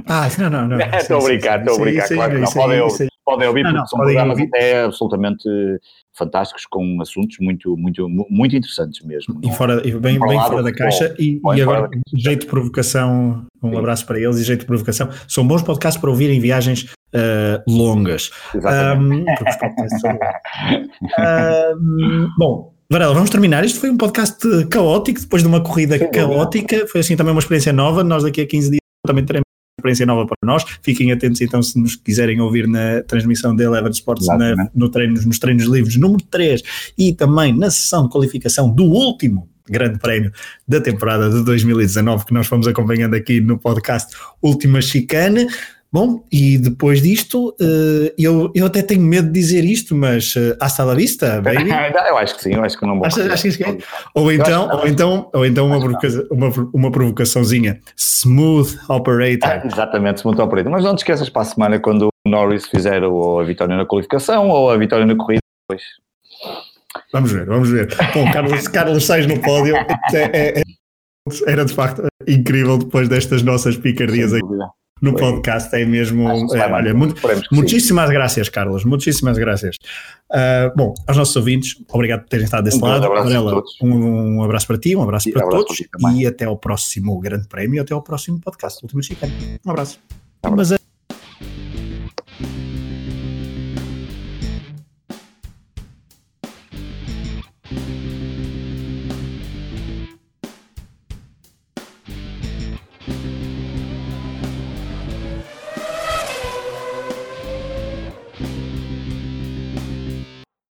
Ah, não, não, não. Estou a brincar, estou a brincar, claro que não. Podem ouvir, podem ouvir porque são programas até absolutamente fantásticos, com assuntos muito, muito, muito interessantes mesmo. E, fora, e bem, bem fora da caixa, e, e agora, jeito de provocação, um Sim. abraço para eles e jeito de provocação. São bons podcasts para ouvir em viagens uh, longas. Exatamente. Um, um, bom, Varela, vamos terminar. Isto foi um podcast caótico, depois de uma corrida Sim, caótica. Foi assim também uma experiência nova. Nós daqui a 15 dias também teremos experiência nova para nós. Fiquem atentos então se nos quiserem ouvir na transmissão da Eleven Sports na, no treinos, nos treinos livres número 3 e também na sessão de qualificação do último grande prémio da temporada de 2019 que nós fomos acompanhando aqui no podcast Última Chicane. Bom, e depois disto, uh, eu, eu até tenho medo de dizer isto, mas uh, hasta la vista, baby. eu acho que sim, eu acho que não vou. Achas, achas que é? Ou então, ou então, ou então uma, provoca uma, uma provocaçõezinha. Smooth operator. Ah, exatamente, smooth operator. Mas não te esqueças para a semana quando o Norris fizer ou a vitória na qualificação ou a vitória na corrida. Depois. Vamos ver, vamos ver. Bom, Carlos, Carlos Sainz no pódio é, é, é, era de facto incrível depois destas nossas picardias aqui no Foi. podcast. É mesmo. É, olha, muito, muitíssimas graças, Carlos. Muitíssimas graças. Uh, bom, aos nossos ouvintes, obrigado por terem estado desse um lado. Varela, um, um, abraço para ti, um abraço e para todos. Para e até ao próximo Grande Prémio, até ao próximo podcast. Última Chicana. Um abraço. Um abraço. Mas,